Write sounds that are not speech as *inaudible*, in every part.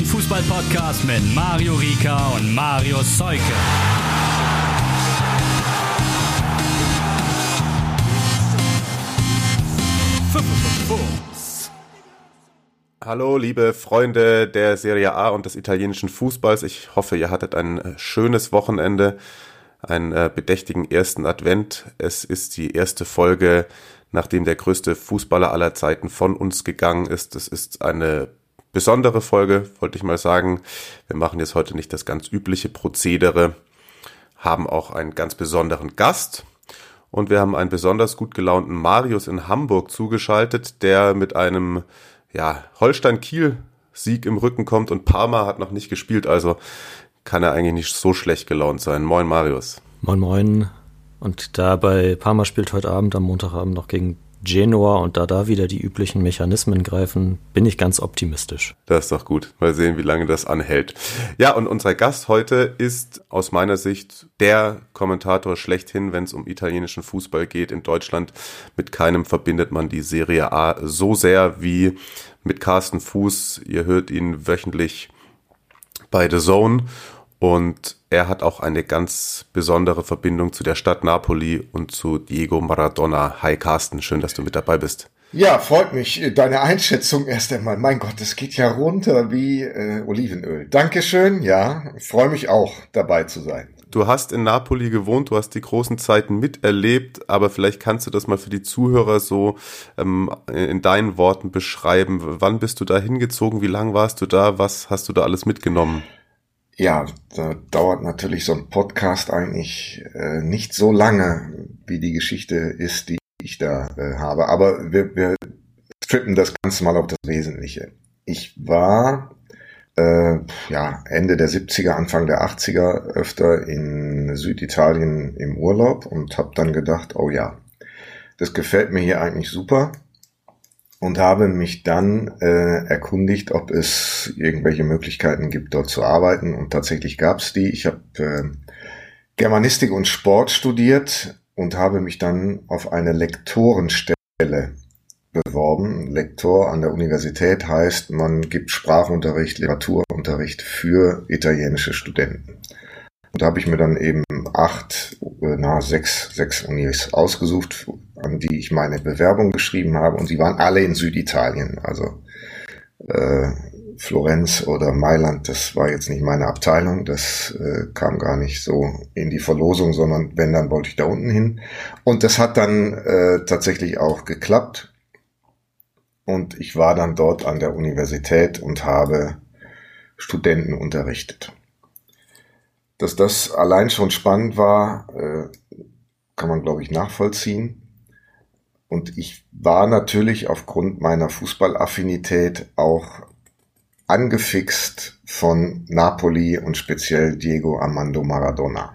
Der Italien Fußball Podcast mit Mario Rika und Mario Seuke. Hallo, liebe Freunde der Serie A und des italienischen Fußballs. Ich hoffe, ihr hattet ein äh, schönes Wochenende, einen äh, bedächtigen ersten Advent. Es ist die erste Folge, nachdem der größte Fußballer aller Zeiten von uns gegangen ist. Es ist eine besondere Folge, wollte ich mal sagen. Wir machen jetzt heute nicht das ganz übliche Prozedere, haben auch einen ganz besonderen Gast. Und wir haben einen besonders gut gelaunten Marius in Hamburg zugeschaltet, der mit einem ja, Holstein-Kiel-Sieg im Rücken kommt und Parma hat noch nicht gespielt, also kann er eigentlich nicht so schlecht gelaunt sein. Moin Marius. Moin Moin. Und da bei Parma spielt heute Abend, am Montagabend noch gegen Genua und da da wieder die üblichen Mechanismen greifen, bin ich ganz optimistisch. Das ist doch gut. Mal sehen, wie lange das anhält. Ja, und unser Gast heute ist aus meiner Sicht der Kommentator schlechthin, wenn es um italienischen Fußball geht in Deutschland. Mit keinem verbindet man die Serie A so sehr wie mit Carsten Fuß. Ihr hört ihn wöchentlich bei The Zone und er hat auch eine ganz besondere Verbindung zu der Stadt Napoli und zu Diego Maradona. Hi Carsten, schön, dass du mit dabei bist. Ja, freut mich. Deine Einschätzung erst einmal. Mein Gott, es geht ja runter wie äh, Olivenöl. Dankeschön, ja. Freue mich auch, dabei zu sein. Du hast in Napoli gewohnt, du hast die großen Zeiten miterlebt, aber vielleicht kannst du das mal für die Zuhörer so ähm, in deinen Worten beschreiben. Wann bist du da hingezogen? Wie lange warst du da? Was hast du da alles mitgenommen? Ja, da dauert natürlich so ein Podcast eigentlich äh, nicht so lange, wie die Geschichte ist, die ich da äh, habe. Aber wir, wir strippen das Ganze mal auf das Wesentliche. Ich war äh, ja Ende der 70er, Anfang der 80er öfter in Süditalien im Urlaub und habe dann gedacht, oh ja, das gefällt mir hier eigentlich super und habe mich dann äh, erkundigt, ob es irgendwelche Möglichkeiten gibt, dort zu arbeiten. Und tatsächlich gab es die. Ich habe äh, Germanistik und Sport studiert und habe mich dann auf eine Lektorenstelle beworben. Lektor an der Universität heißt, man gibt Sprachunterricht, Literaturunterricht für italienische Studenten. Und da habe ich mir dann eben acht, äh, na sechs, sechs Unis ausgesucht, an die ich meine Bewerbung geschrieben habe. Und sie waren alle in Süditalien. Also äh, Florenz oder Mailand, das war jetzt nicht meine Abteilung. Das äh, kam gar nicht so in die Verlosung, sondern wenn, dann wollte ich da unten hin. Und das hat dann äh, tatsächlich auch geklappt. Und ich war dann dort an der Universität und habe Studenten unterrichtet. Dass das allein schon spannend war, äh, kann man, glaube ich, nachvollziehen. Und ich war natürlich aufgrund meiner Fußballaffinität auch angefixt von Napoli und speziell Diego Armando Maradona.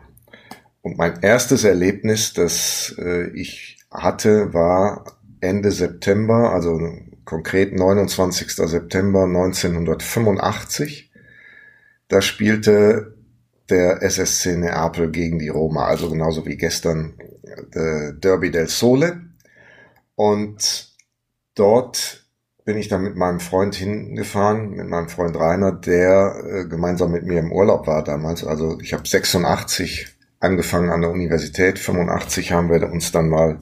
Und mein erstes Erlebnis, das äh, ich hatte, war Ende September, also konkret 29. September 1985. Da spielte der SSC Neapel gegen die Roma, also genauso wie gestern äh, Derby del Sole. Und dort bin ich dann mit meinem Freund hingefahren, mit meinem Freund Rainer, der äh, gemeinsam mit mir im Urlaub war damals. Also ich habe 86 angefangen an der Universität, 85 haben wir uns dann mal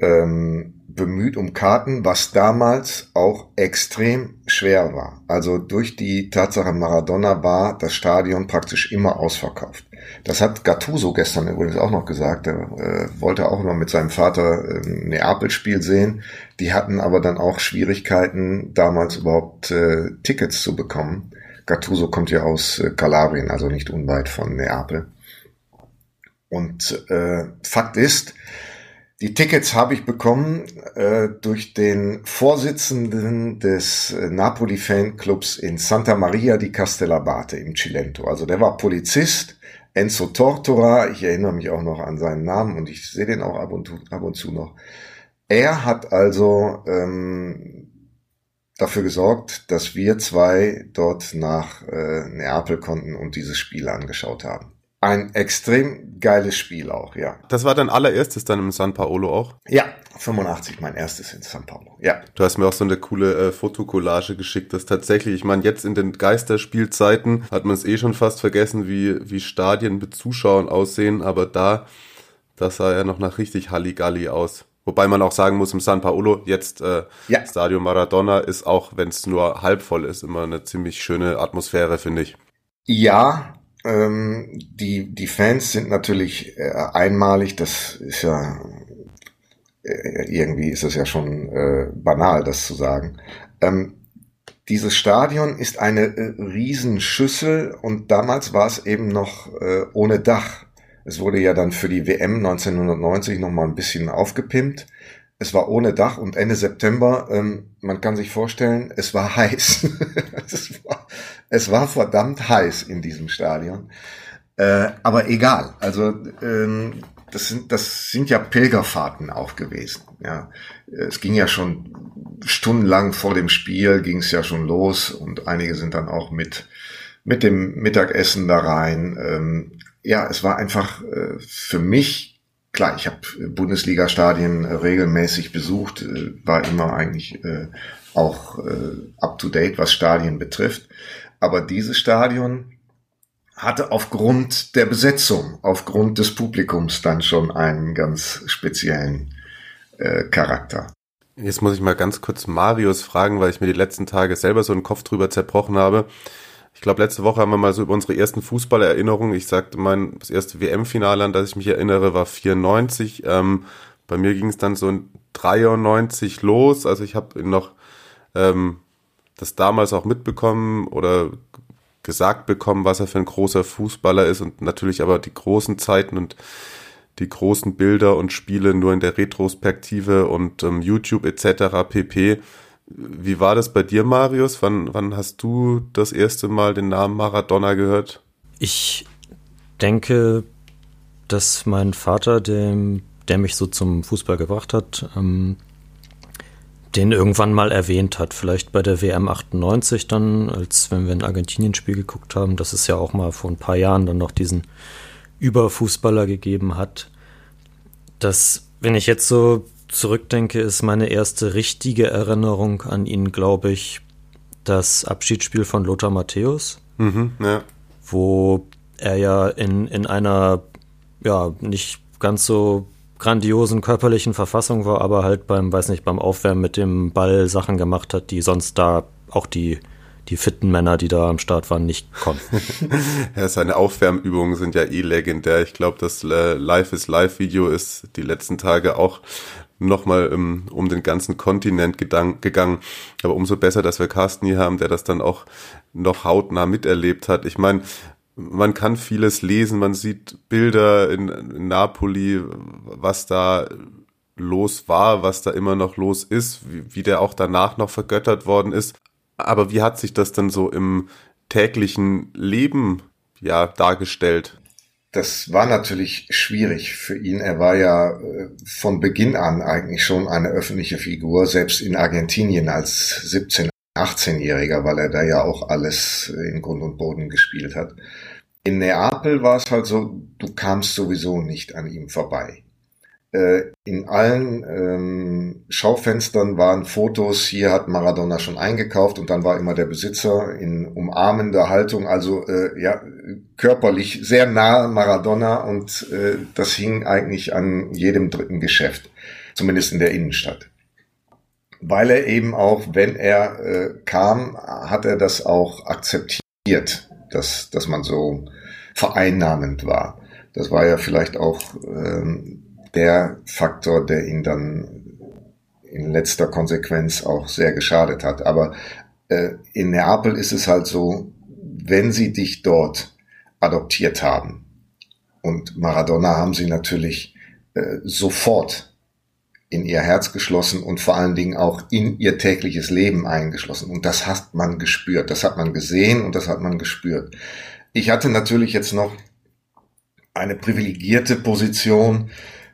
ähm, bemüht um Karten, was damals auch extrem schwer war. Also durch die Tatsache Maradona war das Stadion praktisch immer ausverkauft. Das hat Gattuso gestern übrigens auch noch gesagt. Er äh, wollte auch immer mit seinem Vater äh, ein Neapel-Spiel sehen. Die hatten aber dann auch Schwierigkeiten, damals überhaupt äh, Tickets zu bekommen. Gattuso kommt ja aus äh, Kalabrien, also nicht unweit von Neapel. Und äh, Fakt ist, die Tickets habe ich bekommen äh, durch den Vorsitzenden des äh, Napoli Fanclubs in Santa Maria di Castellabate im Cilento. Also der war Polizist, Enzo Tortora. Ich erinnere mich auch noch an seinen Namen und ich sehe den auch ab und, ab und zu noch. Er hat also ähm, dafür gesorgt, dass wir zwei dort nach äh, Neapel konnten und dieses Spiel angeschaut haben. Ein extrem geiles Spiel auch, ja. Das war dein allererstes dann im San Paolo auch? Ja, 85 mein erstes in San Paolo, ja. Du hast mir auch so eine coole äh, Fotokollage geschickt, das tatsächlich, ich meine, jetzt in den Geisterspielzeiten hat man es eh schon fast vergessen, wie, wie Stadien mit Zuschauern aussehen, aber da, das sah ja noch nach richtig Halligalli aus. Wobei man auch sagen muss, im San Paolo, jetzt äh, ja. Stadio Maradona, ist auch, wenn es nur halb voll ist, immer eine ziemlich schöne Atmosphäre, finde ich. Ja, ähm, die, die Fans sind natürlich äh, einmalig, das ist ja, äh, irgendwie ist es ja schon äh, banal, das zu sagen. Ähm, dieses Stadion ist eine äh, Riesenschüssel und damals war es eben noch äh, ohne Dach. Es wurde ja dann für die WM 1990 nochmal ein bisschen aufgepimpt. Es war ohne Dach und Ende September, ähm, man kann sich vorstellen, es war *laughs* heiß. es, war, es war verdammt heiß in diesem Stadion. Äh, aber egal, also ähm, das sind, das sind ja Pilgerfahrten auch gewesen. Ja, es ging ja schon stundenlang vor dem Spiel ging es ja schon los und einige sind dann auch mit mit dem Mittagessen da rein. Ähm, ja, es war einfach äh, für mich klar, ich habe Bundesliga-Stadien äh, regelmäßig besucht, äh, war immer eigentlich äh, auch up-to-date, was Stadien betrifft. Aber dieses Stadion hatte aufgrund der Besetzung, aufgrund des Publikums dann schon einen ganz speziellen äh, Charakter. Jetzt muss ich mal ganz kurz Marius fragen, weil ich mir die letzten Tage selber so einen Kopf drüber zerbrochen habe. Ich glaube, letzte Woche haben wir mal so über unsere ersten Fußballerinnerungen. Ich sagte, mein das erste WM-Finale, an das ich mich erinnere, war 94. Ähm, bei mir ging es dann so in 93 los. Also ich habe noch ähm, das damals auch mitbekommen oder gesagt bekommen, was er für ein großer Fußballer ist und natürlich aber die großen Zeiten und die großen Bilder und Spiele nur in der Retrospektive und ähm, YouTube etc. pp. Wie war das bei dir, Marius? Wann, wann hast du das erste Mal den Namen Maradona gehört? Ich denke, dass mein Vater, dem, der mich so zum Fußball gebracht hat, ähm, den irgendwann mal erwähnt hat. Vielleicht bei der WM 98 dann, als wenn wir ein Argentinien-Spiel geguckt haben, dass es ja auch mal vor ein paar Jahren dann noch diesen Überfußballer gegeben hat. Das, wenn ich jetzt so zurückdenke, ist meine erste richtige Erinnerung an ihn, glaube ich, das Abschiedsspiel von Lothar Matthäus. Mhm, ja. Wo er ja in, in einer, ja, nicht ganz so grandiosen körperlichen Verfassung war, aber halt beim, weiß nicht, beim Aufwärmen mit dem Ball Sachen gemacht hat, die sonst da auch die, die fitten Männer, die da am Start waren, nicht konnten. *laughs* ja, seine Aufwärmübungen sind ja eh legendär. Ich glaube, das äh, Life is Life Video ist die letzten Tage auch nochmal um, um den ganzen Kontinent gegangen. Aber umso besser, dass wir Carsten hier haben, der das dann auch noch hautnah miterlebt hat. Ich meine, man kann vieles lesen, man sieht Bilder in, in Napoli, was da los war, was da immer noch los ist, wie, wie der auch danach noch vergöttert worden ist. Aber wie hat sich das denn so im täglichen Leben ja dargestellt? Das war natürlich schwierig für ihn. Er war ja äh, von Beginn an eigentlich schon eine öffentliche Figur, selbst in Argentinien als 17, 18-Jähriger, weil er da ja auch alles in Grund und Boden gespielt hat. In Neapel war es halt so, du kamst sowieso nicht an ihm vorbei. Äh, in allen ähm, Schaufenstern waren Fotos, hier hat Maradona schon eingekauft und dann war immer der Besitzer in umarmender Haltung, also äh, ja, körperlich sehr nah Maradona und äh, das hing eigentlich an jedem dritten Geschäft, zumindest in der Innenstadt. Weil er eben auch, wenn er äh, kam, hat er das auch akzeptiert, dass, dass man so vereinnahmend war. Das war ja vielleicht auch ähm, der Faktor, der ihn dann in letzter Konsequenz auch sehr geschadet hat. Aber äh, in Neapel ist es halt so, wenn sie dich dort adoptiert haben, und Maradona haben sie natürlich äh, sofort in ihr Herz geschlossen und vor allen Dingen auch in ihr tägliches Leben eingeschlossen. Und das hat man gespürt, das hat man gesehen und das hat man gespürt. Ich hatte natürlich jetzt noch eine privilegierte Position,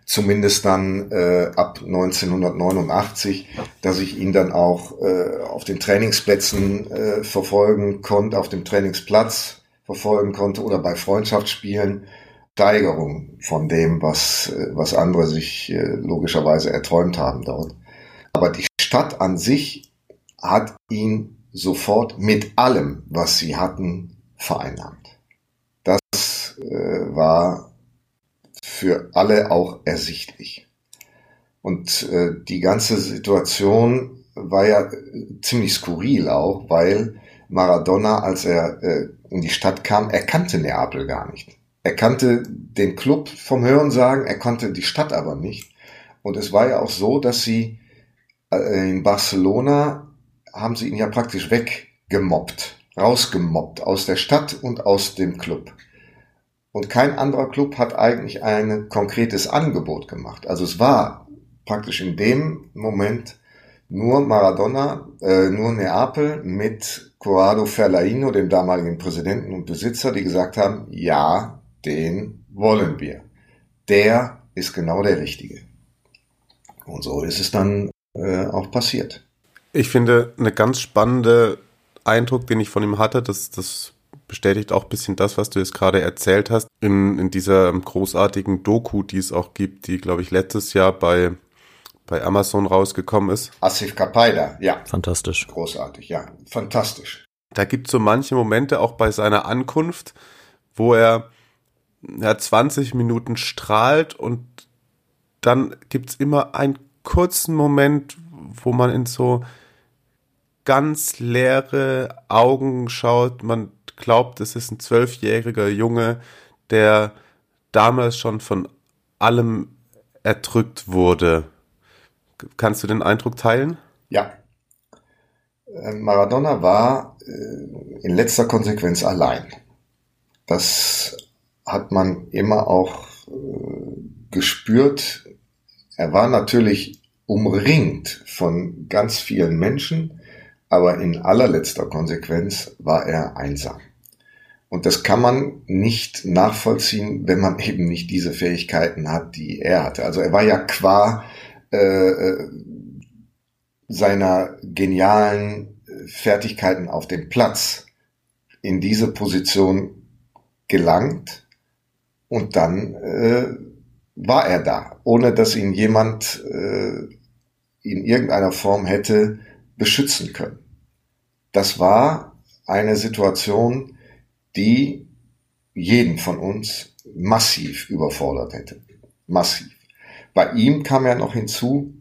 zumindest dann äh, ab 1989, dass ich ihn dann auch äh, auf den Trainingsplätzen äh, verfolgen konnte, auf dem Trainingsplatz verfolgen konnte oder bei Freundschaftsspielen. Steigerung von dem, was, äh, was andere sich äh, logischerweise erträumt haben dort. Aber die Stadt an sich hat ihn sofort mit allem, was sie hatten, vereinnahmt. Das äh, war für alle auch ersichtlich. Und äh, die ganze Situation war ja äh, ziemlich skurril auch, weil Maradona, als er äh, in die Stadt kam, er kannte Neapel gar nicht. Er kannte den Club vom Hören sagen, er konnte die Stadt aber nicht. Und es war ja auch so, dass sie äh, in Barcelona haben sie ihn ja praktisch weggemobbt, rausgemobbt aus der Stadt und aus dem Club. Und kein anderer Club hat eigentlich ein konkretes Angebot gemacht. Also es war praktisch in dem Moment nur Maradona, äh, nur Neapel mit Corrado Ferlaino, dem damaligen Präsidenten und Besitzer, die gesagt haben, ja, den wollen wir. Der ist genau der Richtige. Und so ist es dann äh, auch passiert. Ich finde, eine ganz spannende Eindruck, den ich von ihm hatte, das, das bestätigt auch ein bisschen das, was du jetzt gerade erzählt hast, in, in dieser großartigen Doku, die es auch gibt, die, glaube ich, letztes Jahr bei, bei Amazon rausgekommen ist. Asif Kapaida, ja. Fantastisch. Großartig, ja. Fantastisch. Da gibt es so manche Momente auch bei seiner Ankunft, wo er ja, 20 Minuten strahlt und dann gibt's immer einen kurzen Moment, wo man in so ganz leere Augen schaut. Man glaubt, es ist ein zwölfjähriger Junge, der damals schon von allem erdrückt wurde. Kannst du den Eindruck teilen? Ja. Äh, Maradona war äh, in letzter Konsequenz allein. Das hat man immer auch äh, gespürt, er war natürlich umringt von ganz vielen Menschen, aber in allerletzter Konsequenz war er einsam. Und das kann man nicht nachvollziehen, wenn man eben nicht diese Fähigkeiten hat, die er hatte. Also er war ja qua äh, äh seiner genialen Fertigkeiten auf dem Platz in diese Position gelangt und dann äh, war er da, ohne dass ihn jemand äh, in irgendeiner Form hätte beschützen können. Das war eine Situation, die jeden von uns massiv überfordert hätte. Massiv. Bei ihm kam ja noch hinzu,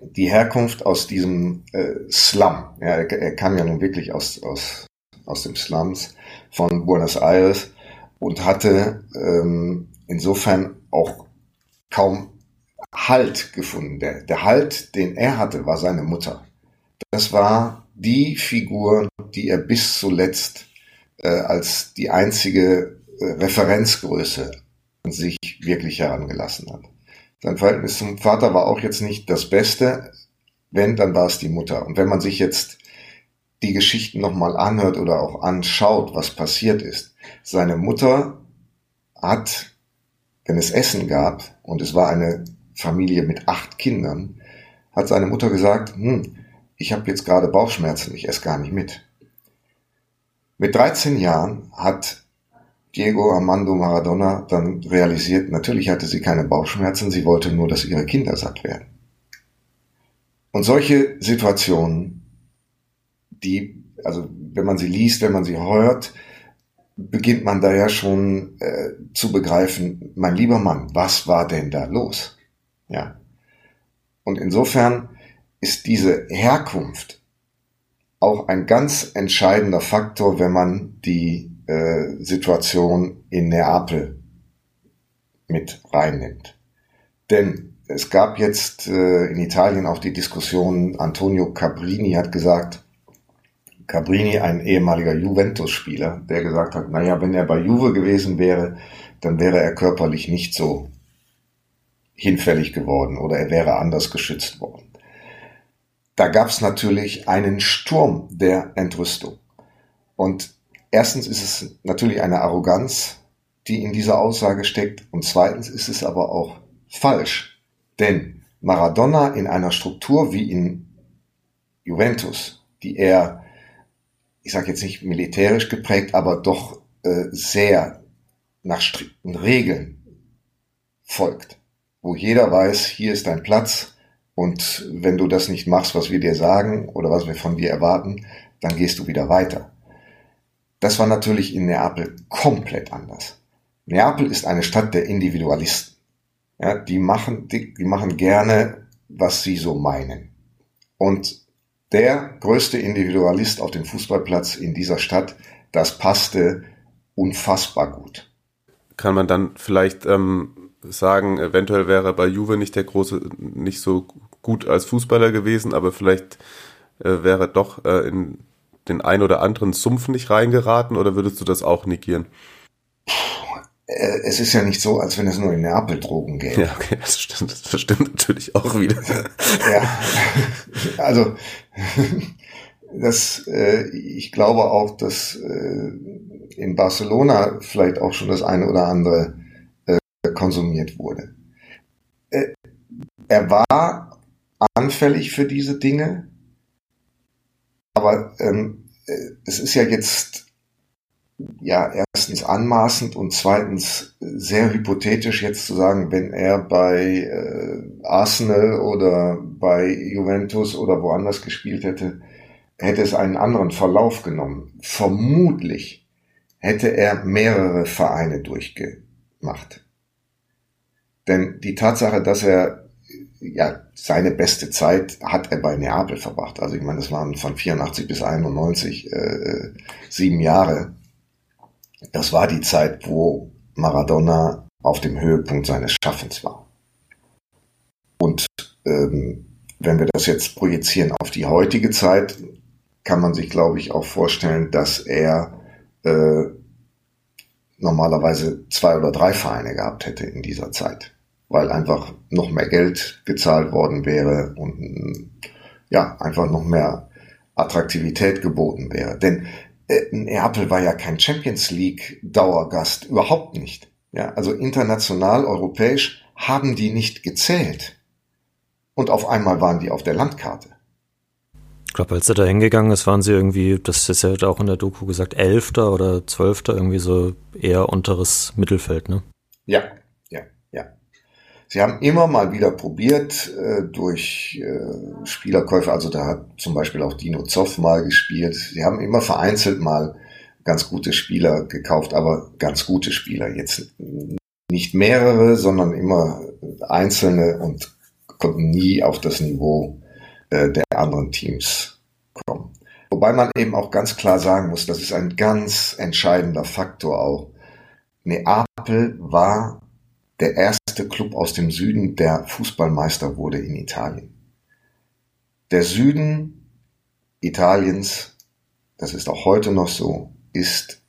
die Herkunft aus diesem äh, Slum. Ja, er, er, kam ja nun wirklich aus, aus, aus dem Slums von Buenos Aires und hatte ähm, insofern auch kaum Halt gefunden. Der, der Halt, den er hatte, war seine Mutter. Das war die Figur, die er bis zuletzt äh, als die einzige äh, Referenzgröße an sich wirklich herangelassen hat. Sein Verhältnis zum Vater war auch jetzt nicht das Beste. Wenn, dann war es die Mutter. Und wenn man sich jetzt die Geschichten nochmal anhört oder auch anschaut, was passiert ist. Seine Mutter hat, wenn es Essen gab, und es war eine Familie mit acht Kindern, hat seine Mutter gesagt, hm, ich habe jetzt gerade Bauchschmerzen, ich esse gar nicht mit. Mit 13 Jahren hat Diego Armando Maradona dann realisiert, natürlich hatte sie keine Bauchschmerzen, sie wollte nur, dass ihre Kinder satt werden. Und solche Situationen die, also wenn man sie liest, wenn man sie hört, beginnt man da ja schon äh, zu begreifen, mein lieber Mann, was war denn da los? Ja. Und insofern ist diese Herkunft auch ein ganz entscheidender Faktor, wenn man die äh, Situation in Neapel mit reinnimmt. Denn es gab jetzt äh, in Italien auch die Diskussion, Antonio Cabrini hat gesagt, Cabrini, ein ehemaliger Juventus-Spieler, der gesagt hat, naja, wenn er bei Juve gewesen wäre, dann wäre er körperlich nicht so hinfällig geworden oder er wäre anders geschützt worden. Da gab es natürlich einen Sturm der Entrüstung. Und erstens ist es natürlich eine Arroganz, die in dieser Aussage steckt. Und zweitens ist es aber auch falsch. Denn Maradona in einer Struktur wie in Juventus, die er, ich sage jetzt nicht militärisch geprägt, aber doch äh, sehr nach strikten Regeln folgt, wo jeder weiß, hier ist dein Platz und wenn du das nicht machst, was wir dir sagen oder was wir von dir erwarten, dann gehst du wieder weiter. Das war natürlich in Neapel komplett anders. Neapel ist eine Stadt der Individualisten. Ja, die machen, die, die machen gerne, was sie so meinen. Und der größte Individualist auf dem Fußballplatz in dieser Stadt, das passte unfassbar gut. Kann man dann vielleicht ähm, sagen, eventuell wäre bei Juve nicht der große, nicht so gut als Fußballer gewesen, aber vielleicht äh, wäre doch äh, in den ein oder anderen Sumpf nicht reingeraten oder würdest du das auch negieren? Äh, es ist ja nicht so, als wenn es nur in Neapel Drogen gäbe. Ja, okay, das stimmt, das stimmt natürlich auch wieder. ja, also das, äh, ich glaube auch, dass äh, in Barcelona vielleicht auch schon das eine oder andere konsumiert wurde. Äh, er war anfällig für diese Dinge, aber ähm, äh, es ist ja jetzt ja erstens anmaßend und zweitens sehr hypothetisch jetzt zu sagen, wenn er bei äh, Arsenal oder bei Juventus oder woanders gespielt hätte, hätte es einen anderen Verlauf genommen. Vermutlich hätte er mehrere Vereine durchgemacht. Denn die Tatsache, dass er ja seine beste Zeit hat er bei Neapel verbracht. Also ich meine, das waren von 84 bis 91 äh, sieben Jahre das war die Zeit, wo Maradona auf dem Höhepunkt seines Schaffens war. Und ähm, wenn wir das jetzt projizieren auf die heutige Zeit, kann man sich, glaube ich, auch vorstellen, dass er äh, normalerweise zwei oder drei Vereine gehabt hätte in dieser Zeit, weil einfach noch mehr Geld gezahlt worden wäre und ja, einfach noch mehr Attraktivität geboten wäre. Denn äh, Neapel war ja kein Champions League Dauergast, überhaupt nicht. Ja, also international, europäisch haben die nicht gezählt. Und auf einmal waren die auf der Landkarte. Ich glaube, als er da hingegangen ist, waren sie irgendwie, das ist ja auch in der Doku gesagt, Elfter oder Zwölfter, irgendwie so eher unteres Mittelfeld, ne? Ja, Sie haben immer mal wieder probiert äh, durch äh, Spielerkäufe, also da hat zum Beispiel auch Dino Zoff mal gespielt. Sie haben immer vereinzelt mal ganz gute Spieler gekauft, aber ganz gute Spieler. Jetzt nicht mehrere, sondern immer einzelne und konnten nie auf das Niveau äh, der anderen Teams kommen. Wobei man eben auch ganz klar sagen muss, das ist ein ganz entscheidender Faktor auch. Neapel war der erste Club aus dem Süden, der Fußballmeister wurde in Italien. Der Süden Italiens, das ist auch heute noch so, ist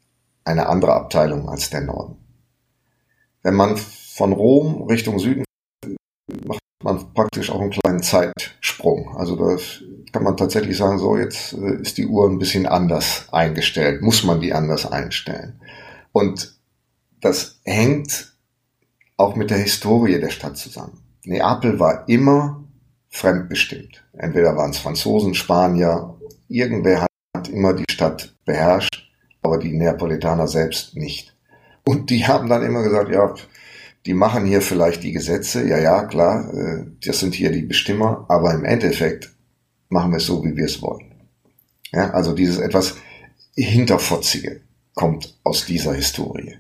eine andere Abteilung als der Norden. Wenn man von Rom Richtung Süden macht man praktisch auch einen kleinen Zeitsprung. Also da kann man tatsächlich sagen, so jetzt äh, ist die Uhr ein bisschen anders eingestellt, muss man die anders einstellen. Und das hängt auch mit der Historie der Stadt zusammen. Neapel war immer fremdbestimmt. Entweder waren es Franzosen, Spanier, irgendwer hat immer die Stadt beherrscht, aber die Neapolitaner selbst nicht. Und die haben dann immer gesagt, ja, die machen hier vielleicht die Gesetze, ja, ja, klar, äh, das sind hier die Bestimmer, aber im Endeffekt machen wir es so, wie wir es wollen. Ja, also dieses etwas Hinterfotzige kommt aus dieser Historie.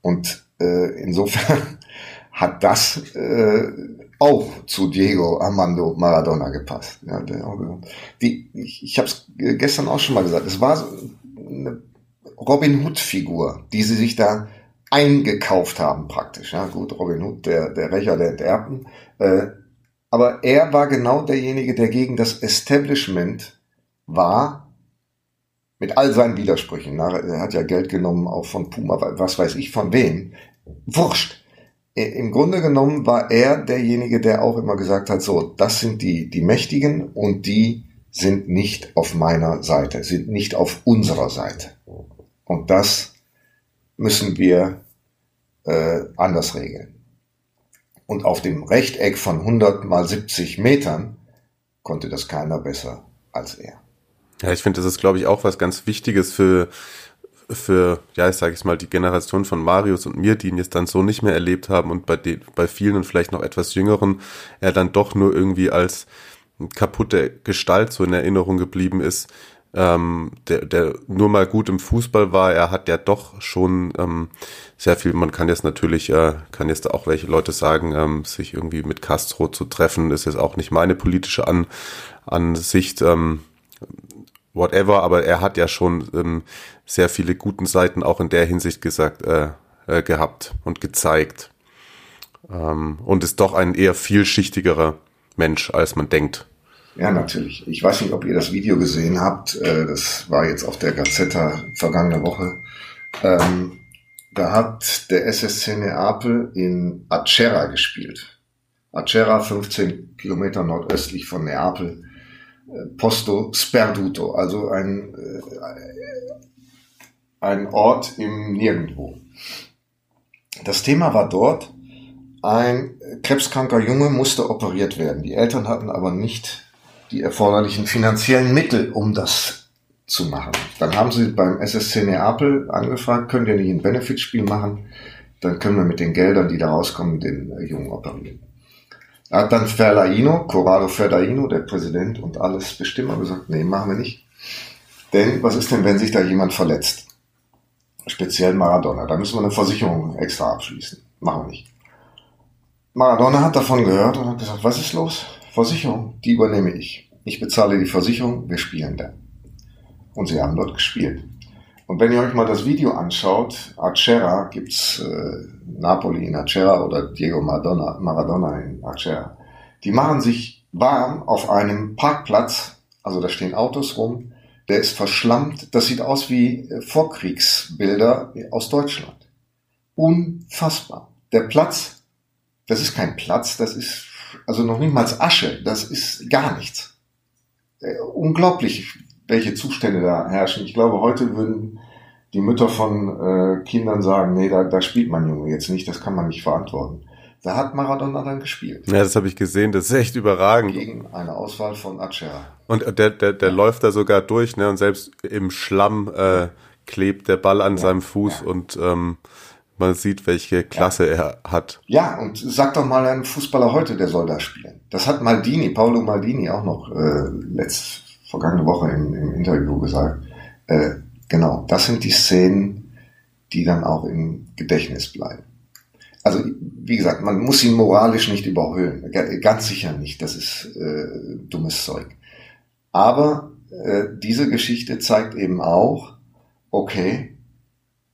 Und äh, insofern *laughs* hat das äh, auch zu Diego Armando Maradona gepasst. Ja, der, die, ich ich habe es gestern auch schon mal gesagt, es war so eine Robin Hood-Figur, die sie sich da eingekauft haben praktisch. Ja, gut, Robin Hood, der, der Rächer der Enterbten. Äh, aber er war genau derjenige, der gegen das Establishment war, mit all seinen Widersprüchen. Er hat ja Geld genommen, auch von Puma, was weiß ich von wem. Wurscht. Im Grunde genommen war er derjenige, der auch immer gesagt hat, so, das sind die, die Mächtigen und die sind nicht auf meiner Seite, sind nicht auf unserer Seite. Und das müssen wir äh, anders regeln. Und auf dem Rechteck von 100 mal 70 Metern konnte das keiner besser als er. Ja, ich finde, das ist, glaube ich, auch was ganz Wichtiges für, für, ja, ich sage ich mal, die Generation von Marius und mir, die ihn jetzt dann so nicht mehr erlebt haben und bei, den, bei vielen und vielleicht noch etwas jüngeren, er dann doch nur irgendwie als kaputte Gestalt so in Erinnerung geblieben ist, ähm, der, der nur mal gut im Fußball war. Er hat ja doch schon ähm, sehr viel, man kann jetzt natürlich, äh, kann jetzt auch welche Leute sagen, ähm, sich irgendwie mit Castro zu treffen, ist jetzt auch nicht meine politische An Ansicht. Ähm, whatever, aber er hat ja schon ähm, sehr viele guten Seiten auch in der Hinsicht gesagt, äh, äh, gehabt und gezeigt. Ähm, und ist doch ein eher vielschichtigerer Mensch, als man denkt. Ja, natürlich. Ich weiß nicht, ob ihr das Video gesehen habt. Äh, das war jetzt auf der Gazetta vergangene Woche. Ähm, da hat der SSC Neapel in Acerra gespielt. Acerra, 15 Kilometer nordöstlich von Neapel. Äh, Posto Sperduto, also ein, äh, ein Ort im Nirgendwo. Das Thema war dort, ein krebskranker Junge musste operiert werden. Die Eltern hatten aber nicht die erforderlichen finanziellen Mittel, um das zu machen. Dann haben sie beim SSC Neapel angefragt, könnt ihr nicht ein Benefitspiel machen? Dann können wir mit den Geldern, die da rauskommen, den Jungen operieren. Da hat dann Ferlaino, Corrado Ferlaino, der Präsident und alles Bestimmer gesagt, nee, machen wir nicht. Denn was ist denn, wenn sich da jemand verletzt? Speziell Maradona. Da müssen wir eine Versicherung extra abschließen. Machen wir nicht. Maradona hat davon gehört und hat gesagt, was ist los? Versicherung, die übernehme ich. Ich bezahle die Versicherung, wir spielen da. Und sie haben dort gespielt. Und wenn ihr euch mal das Video anschaut, Acerra gibt's äh, Napoli in Acerra oder Diego Maradona, Maradona in Acerra. Die machen sich warm auf einem Parkplatz, also da stehen Autos rum, der ist verschlammt, das sieht aus wie äh, Vorkriegsbilder aus Deutschland. Unfassbar. Der Platz, das ist kein Platz, das ist also noch nicht mal Asche, das ist gar nichts. Äh, unglaublich, welche Zustände da herrschen. Ich glaube, heute würden die Mütter von äh, Kindern sagen, nee, da, da spielt mein Junge jetzt nicht, das kann man nicht verantworten. Da hat Maradona dann gespielt. Ja, das habe ich gesehen, das ist echt überragend. Gegen eine Auswahl von Acera. Und der, der, der ja. läuft da sogar durch, ne? Und selbst im Schlamm äh, klebt der Ball an ja. seinem Fuß ja. und ähm, man sieht, welche Klasse er hat. Ja, und sag doch mal einen Fußballer heute, der soll da spielen. Das hat Maldini, Paolo Maldini auch noch äh, letzt, vergangene Woche im, im Interview gesagt. Äh, genau, das sind die Szenen, die dann auch im Gedächtnis bleiben. Also, wie gesagt, man muss ihn moralisch nicht überhöhen. Ganz sicher nicht. Das ist äh, dummes Zeug. Aber äh, diese Geschichte zeigt eben auch, okay,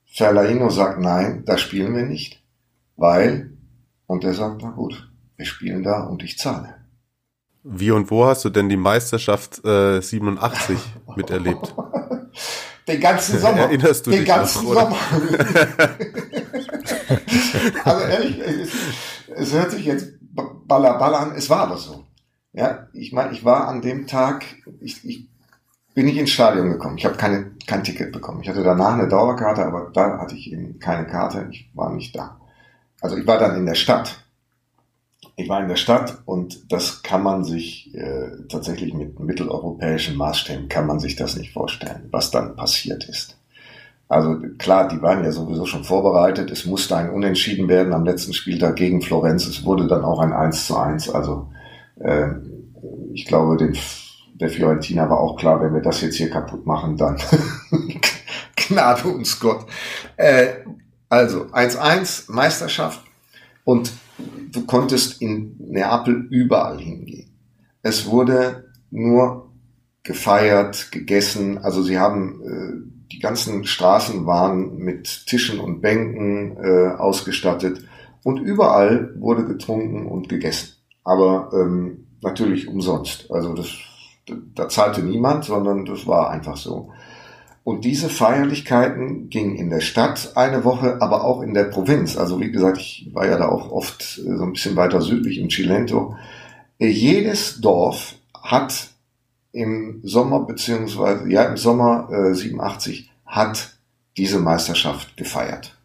Ferlaino sagt nein, da spielen wir nicht, weil, und er sagt, na gut, wir spielen da und ich zahle. Wie und wo hast du denn die Meisterschaft äh, 87 *laughs* miterlebt? Den ganzen Sommer. Erinnerst du Den dich ganzen noch, Sommer. *laughs* also ehrlich, es, es, hört sich jetzt ballerballer an, es war aber so. Ja, ich meine, ich war an dem Tag, ich, ich bin nicht ins Stadion gekommen. Ich habe keine, kein Ticket bekommen. Ich hatte danach eine Dauerkarte, aber da hatte ich eben keine Karte. Ich war nicht da. Also ich war dann in der Stadt. Ich war in der Stadt und das kann man sich äh, tatsächlich mit mitteleuropäischen Maßstäben kann man sich das nicht vorstellen, was dann passiert ist. Also klar, die waren ja sowieso schon vorbereitet. Es musste ein Unentschieden werden am letzten Spieltag gegen Florenz. Es wurde dann auch ein 1 zu 1. Also äh, ich glaube, den der Fiorentina war auch klar, wenn wir das jetzt hier kaputt machen, dann *laughs* Gnade uns Gott. Äh, also 1-1, Meisterschaft und du konntest in Neapel überall hingehen. Es wurde nur gefeiert, gegessen, also sie haben äh, die ganzen Straßen waren mit Tischen und Bänken äh, ausgestattet und überall wurde getrunken und gegessen. Aber ähm, natürlich umsonst. Also das da zahlte niemand, sondern das war einfach so. Und diese Feierlichkeiten gingen in der Stadt eine Woche, aber auch in der Provinz. Also wie gesagt, ich war ja da auch oft äh, so ein bisschen weiter südlich im Cilento. Äh, jedes Dorf hat im Sommer beziehungsweise ja im Sommer äh, 87 hat diese Meisterschaft gefeiert.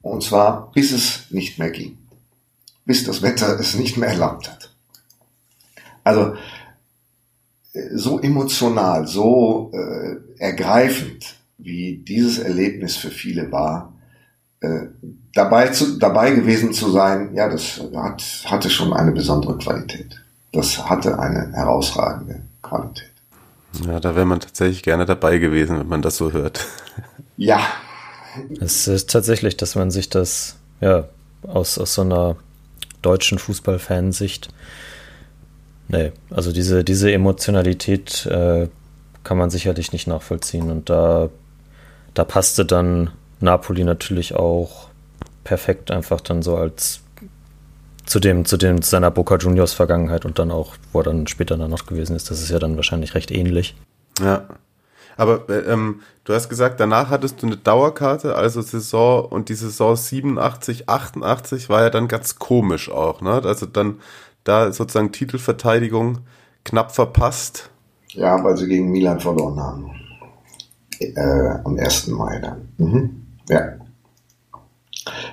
Und zwar bis es nicht mehr ging. Bis das Wetter es nicht mehr erlaubt hat. Also so emotional, so äh, ergreifend, wie dieses Erlebnis für viele war, äh, dabei, zu, dabei gewesen zu sein, ja, das hat, hatte schon eine besondere Qualität. Das hatte eine herausragende Qualität. Ja, da wäre man tatsächlich gerne dabei gewesen, wenn man das so hört. Ja. Es ist tatsächlich, dass man sich das, ja, aus, aus so einer deutschen Fußballfansicht Nee, also diese, diese Emotionalität äh, kann man sicherlich nicht nachvollziehen. Und da, da passte dann Napoli natürlich auch perfekt einfach dann so als zu dem, zu dem seiner Boca Juniors Vergangenheit und dann auch, wo er dann später dann noch gewesen ist, das ist ja dann wahrscheinlich recht ähnlich. Ja. Aber äh, ähm, du hast gesagt, danach hattest du eine Dauerkarte, also Saison und die Saison 87, 88 war ja dann ganz komisch auch, ne? Also dann da sozusagen Titelverteidigung knapp verpasst. Ja, weil sie gegen Milan verloren haben. Äh, am 1. Mai dann. Mhm. Ja.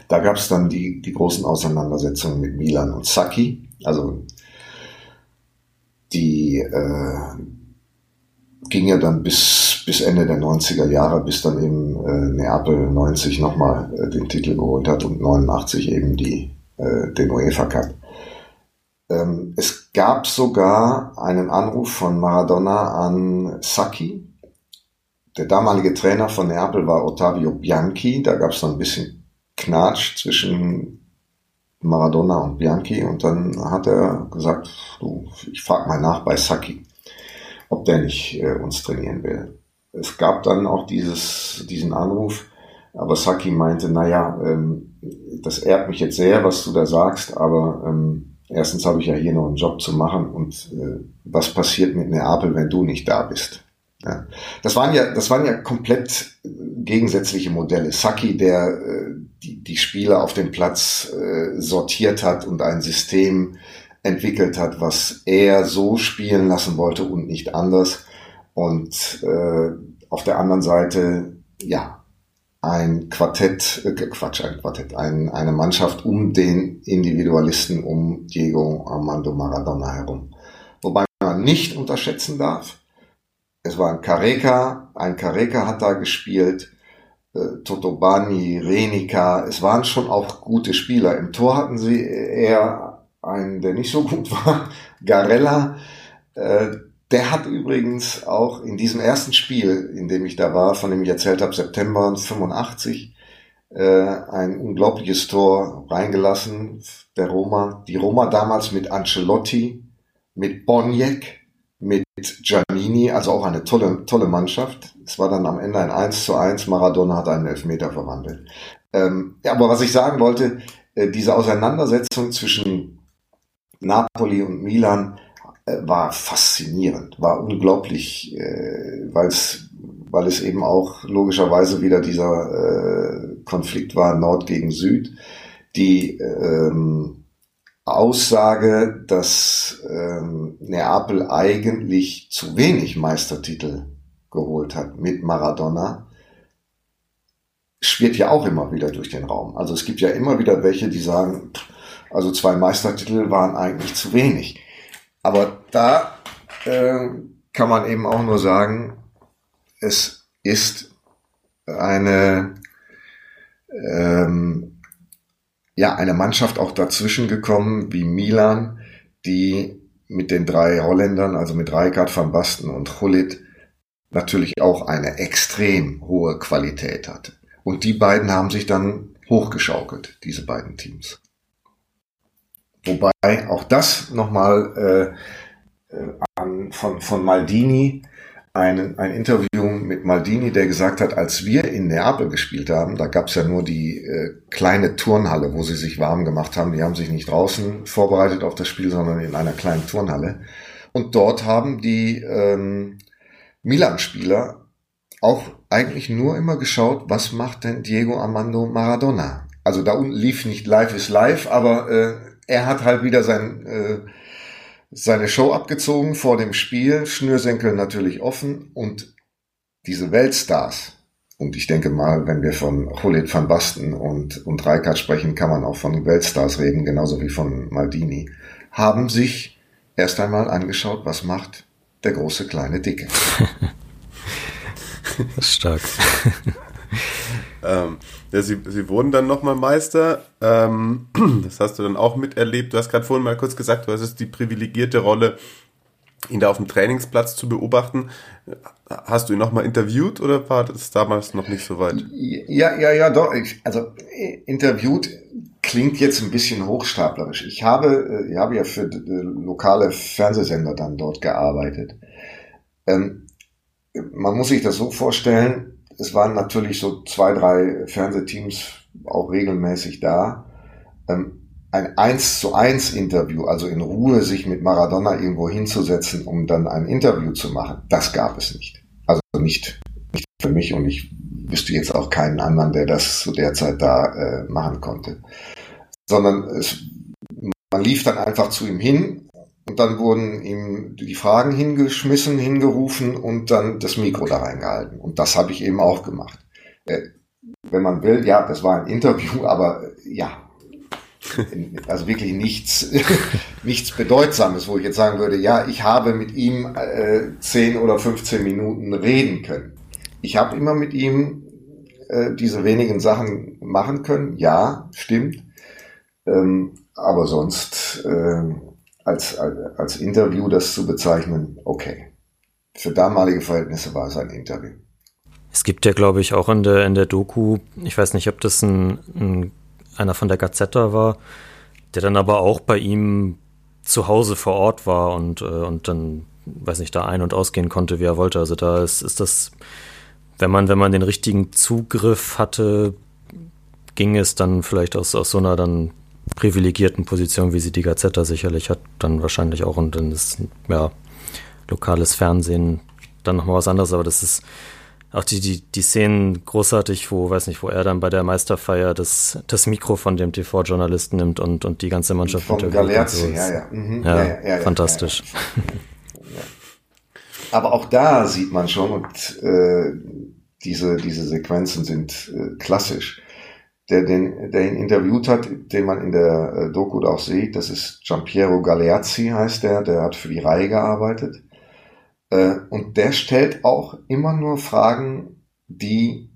Da gab es dann die, die großen Auseinandersetzungen mit Milan und Sacchi. Also die äh, ging ja dann bis, bis Ende der 90er Jahre, bis dann eben äh, Neapel 90 nochmal äh, den Titel geholt hat und 89 eben die, äh, den UEFA Cup. Ähm, es gab sogar einen Anruf von Maradona an Sacchi. Der damalige Trainer von Neapel war Ottavio Bianchi. Da gab es dann ein bisschen Knatsch zwischen Maradona und Bianchi und dann hat er gesagt, du, ich frage mal nach bei Sacchi, ob der nicht äh, uns trainieren will. Es gab dann auch dieses, diesen Anruf, aber Sacchi meinte, naja, ähm, das ehrt mich jetzt sehr, was du da sagst, aber ähm, erstens habe ich ja hier noch einen Job zu machen und äh, was passiert mit Neapel, wenn du nicht da bist? Ja. Das waren ja, das waren ja komplett äh, gegensätzliche Modelle. Saki, der äh, die, die Spieler auf dem Platz äh, sortiert hat und ein System entwickelt hat, was er so spielen lassen wollte und nicht anders. Und äh, auf der anderen Seite, ja, ein Quartett, äh, Quatsch, ein Quartett, ein, eine Mannschaft um den Individualisten, um Diego Armando Maradona herum. Wobei man nicht unterschätzen darf, es war ein Careca, ein Careca hat da gespielt, äh, Totobani, Renica, es waren schon auch gute Spieler. Im Tor hatten sie eher einen, der nicht so gut *laughs* war, Garella, äh, der hat übrigens auch in diesem ersten Spiel, in dem ich da war, von dem ich erzählt habe, September 85, äh, ein unglaubliches Tor reingelassen, der Roma. Die Roma damals mit Ancelotti, mit Boniek, mit Giannini, also auch eine tolle, tolle Mannschaft. Es war dann am Ende ein 1 zu 1, Maradona hat einen Elfmeter verwandelt. Ähm, ja, aber was ich sagen wollte, äh, diese Auseinandersetzung zwischen Napoli und Milan, war faszinierend, war unglaublich, äh, weil es weil es eben auch logischerweise wieder dieser äh, Konflikt war Nord gegen Süd. Die ähm, Aussage, dass ähm, Neapel eigentlich zu wenig Meistertitel geholt hat mit Maradona, schwirrt ja auch immer wieder durch den Raum. Also es gibt ja immer wieder welche, die sagen, also zwei Meistertitel waren eigentlich zu wenig. Aber da äh, kann man eben auch nur sagen, es ist eine, ähm, ja, eine Mannschaft auch dazwischen gekommen, wie Milan, die mit den drei Holländern, also mit Rijkaard, Van Basten und Gullit, natürlich auch eine extrem hohe Qualität hatte. Und die beiden haben sich dann hochgeschaukelt, diese beiden Teams. Wobei auch das nochmal äh, äh, an, von, von Maldini, ein, ein Interview mit Maldini, der gesagt hat, als wir in Neapel gespielt haben, da gab's ja nur die äh, kleine Turnhalle, wo sie sich warm gemacht haben. Die haben sich nicht draußen vorbereitet auf das Spiel, sondern in einer kleinen Turnhalle. Und dort haben die ähm, Milan-Spieler auch eigentlich nur immer geschaut, was macht denn Diego Armando Maradona? Also da unten lief nicht Live is Live, aber äh, er hat halt wieder sein, äh, seine Show abgezogen vor dem Spiel, Schnürsenkel natürlich offen und diese Weltstars, und ich denke mal, wenn wir von Hulit van Basten und, und Reikert sprechen, kann man auch von Weltstars reden, genauso wie von Maldini, haben sich erst einmal angeschaut, was macht der große kleine Dicke. *laughs* Stark. *laughs* ähm, ja, sie, sie wurden dann nochmal Meister. Ähm, *clears throat* das hast du dann auch miterlebt. Du hast gerade vorhin mal kurz gesagt, du hast es die privilegierte Rolle, ihn da auf dem Trainingsplatz zu beobachten. Hast du ihn nochmal interviewt oder war das damals noch nicht so weit? Ja, ja, ja, doch. Ich, also interviewt klingt jetzt ein bisschen hochstaplerisch. Ich habe, ich habe ja für lokale Fernsehsender dann dort gearbeitet. Ähm, man muss sich das so vorstellen, es waren natürlich so zwei, drei Fernsehteams auch regelmäßig da. Ähm, ein eins zu eins Interview, also in Ruhe sich mit Maradona irgendwo hinzusetzen, um dann ein Interview zu machen, das gab es nicht. Also nicht, nicht für mich und ich wüsste jetzt auch keinen anderen, der das zu der Zeit da äh, machen konnte. Sondern es, man lief dann einfach zu ihm hin und dann wurden ihm die Fragen hingeschmissen, hingerufen und dann das Mikro da reingehalten. Und das habe ich eben auch gemacht. Äh, wenn man will, ja, das war ein Interview, *laughs* aber äh, ja, also wirklich nichts, *laughs* nichts Bedeutsames, wo ich jetzt sagen würde, ja, ich habe mit ihm äh, 10 oder 15 Minuten reden können. Ich habe immer mit ihm äh, diese wenigen Sachen machen können, ja, stimmt. Ähm, aber sonst äh, als, als Interview das zu bezeichnen, okay. Für damalige Verhältnisse war es ein Interview. Es gibt ja, glaube ich, auch in der, in der Doku, ich weiß nicht, ob das ein, ein einer von der Gazetta war, der dann aber auch bei ihm zu Hause vor Ort war und, äh, und dann, weiß nicht, da ein- und ausgehen konnte, wie er wollte. Also da ist, ist das, wenn man, wenn man den richtigen Zugriff hatte, ging es dann vielleicht aus, aus so einer dann privilegierten Position, wie sie die Gazetta sicherlich hat, dann wahrscheinlich auch und dann ist, ja, lokales Fernsehen dann nochmal was anderes, aber das ist, auch die, die, die Szenen großartig, wo, weiß nicht, wo er dann bei der Meisterfeier das, das Mikro von dem TV-Journalisten nimmt und, und die ganze Mannschaft von Galerzi, so. ja, ja. Mhm. ja, ja, ja, fantastisch. *laughs* Aber auch da sieht man schon, und äh, diese, diese Sequenzen sind äh, klassisch. Der, den, der ihn interviewt hat, den man in der äh, Doku auch sieht, das ist Giampiero Galeazzi heißt der, der hat für die Reihe gearbeitet. Äh, und der stellt auch immer nur Fragen, die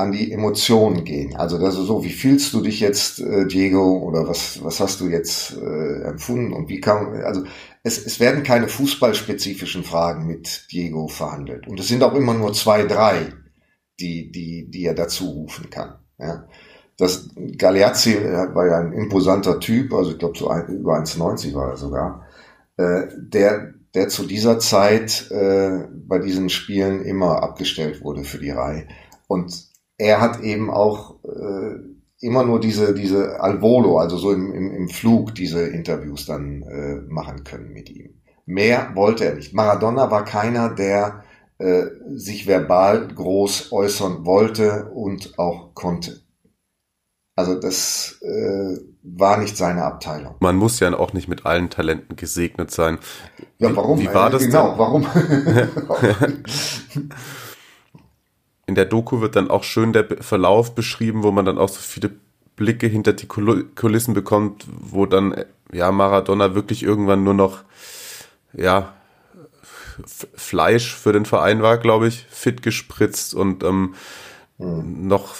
an die Emotionen gehen. Also das ist so, wie fühlst du dich jetzt, äh, Diego, oder was, was hast du jetzt äh, empfunden und wie kann, also es, es werden keine fußballspezifischen Fragen mit Diego verhandelt. Und es sind auch immer nur zwei, drei, die, die, die er dazu rufen kann. Ja. Das Galeazzi war ja ein imposanter Typ, also ich glaube so ein, über 1,90 war er sogar. Äh, der, der zu dieser Zeit äh, bei diesen Spielen immer abgestellt wurde für die Reihe. Und er hat eben auch äh, immer nur diese, diese al volo, also so im, im, im Flug, diese Interviews dann äh, machen können mit ihm. Mehr wollte er nicht. Maradona war keiner, der äh, sich verbal groß äußern wollte und auch konnte. Also das äh, war nicht seine Abteilung. Man muss ja auch nicht mit allen Talenten gesegnet sein. Ja, warum? Wie war das genau, denn? warum? *laughs* In der Doku wird dann auch schön der Verlauf beschrieben, wo man dann auch so viele Blicke hinter die Kulissen bekommt, wo dann ja Maradona wirklich irgendwann nur noch ja Fleisch für den Verein war, glaube ich, fit gespritzt und ähm, noch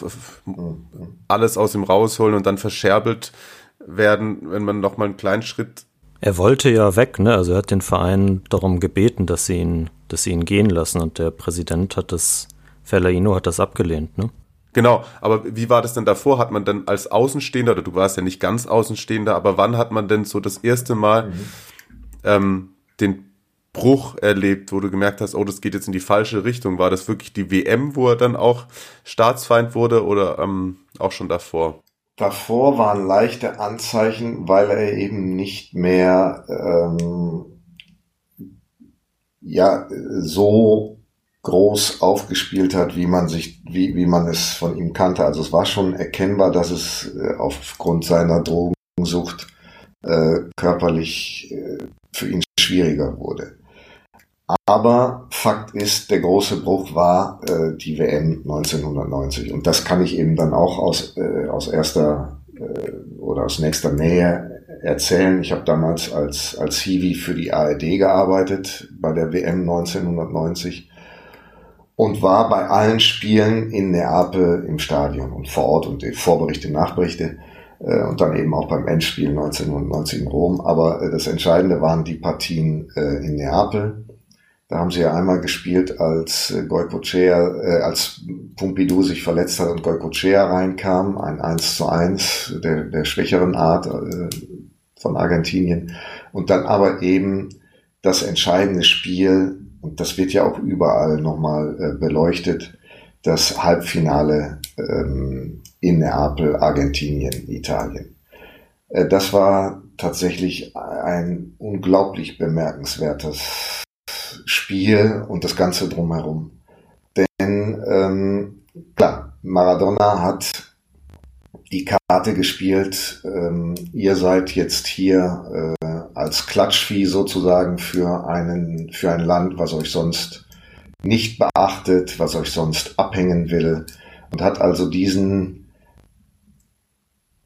alles aus ihm rausholen und dann verscherbelt werden, wenn man noch mal einen kleinen Schritt. Er wollte ja weg, ne? Also er hat den Verein darum gebeten, dass sie ihn, dass sie ihn gehen lassen und der Präsident hat das, Fellaino hat das abgelehnt, ne? Genau, aber wie war das denn davor? Hat man denn als Außenstehender, oder du warst ja nicht ganz Außenstehender, aber wann hat man denn so das erste Mal mhm. ähm, den Bruch erlebt, wo du gemerkt hast, oh, das geht jetzt in die falsche Richtung? War das wirklich die WM, wo er dann auch Staatsfeind wurde oder ähm, auch schon davor? Davor waren leichte Anzeichen, weil er eben nicht mehr ähm, ja so groß aufgespielt hat, wie man sich, wie, wie man es von ihm kannte. Also es war schon erkennbar, dass es äh, aufgrund seiner Drogensucht äh, körperlich äh, für ihn schwieriger wurde. Aber Fakt ist, der große Bruch war äh, die WM 1990. Und das kann ich eben dann auch aus, äh, aus erster äh, oder aus nächster Nähe erzählen. Ich habe damals als, als Hiwi für die ARD gearbeitet bei der WM 1990 und war bei allen Spielen in Neapel im Stadion und vor Ort und Vorberichte, Nachberichte äh, und dann eben auch beim Endspiel 1990 in Rom. Aber äh, das Entscheidende waren die Partien äh, in Neapel. Da haben sie ja einmal gespielt, als Goicochea, äh, als Pompidou sich verletzt hat und Goicochea reinkam, ein 1 zu 1 der, der schwächeren Art äh, von Argentinien. Und dann aber eben das entscheidende Spiel und das wird ja auch überall nochmal äh, beleuchtet, das Halbfinale ähm, in Neapel, Argentinien, Italien. Äh, das war tatsächlich ein unglaublich bemerkenswertes Spiel und das Ganze drumherum. Denn ähm, klar, Maradona hat die Karte gespielt, ähm, ihr seid jetzt hier äh, als Klatschvieh sozusagen für einen, für ein Land, was euch sonst nicht beachtet, was euch sonst abhängen will und hat also diesen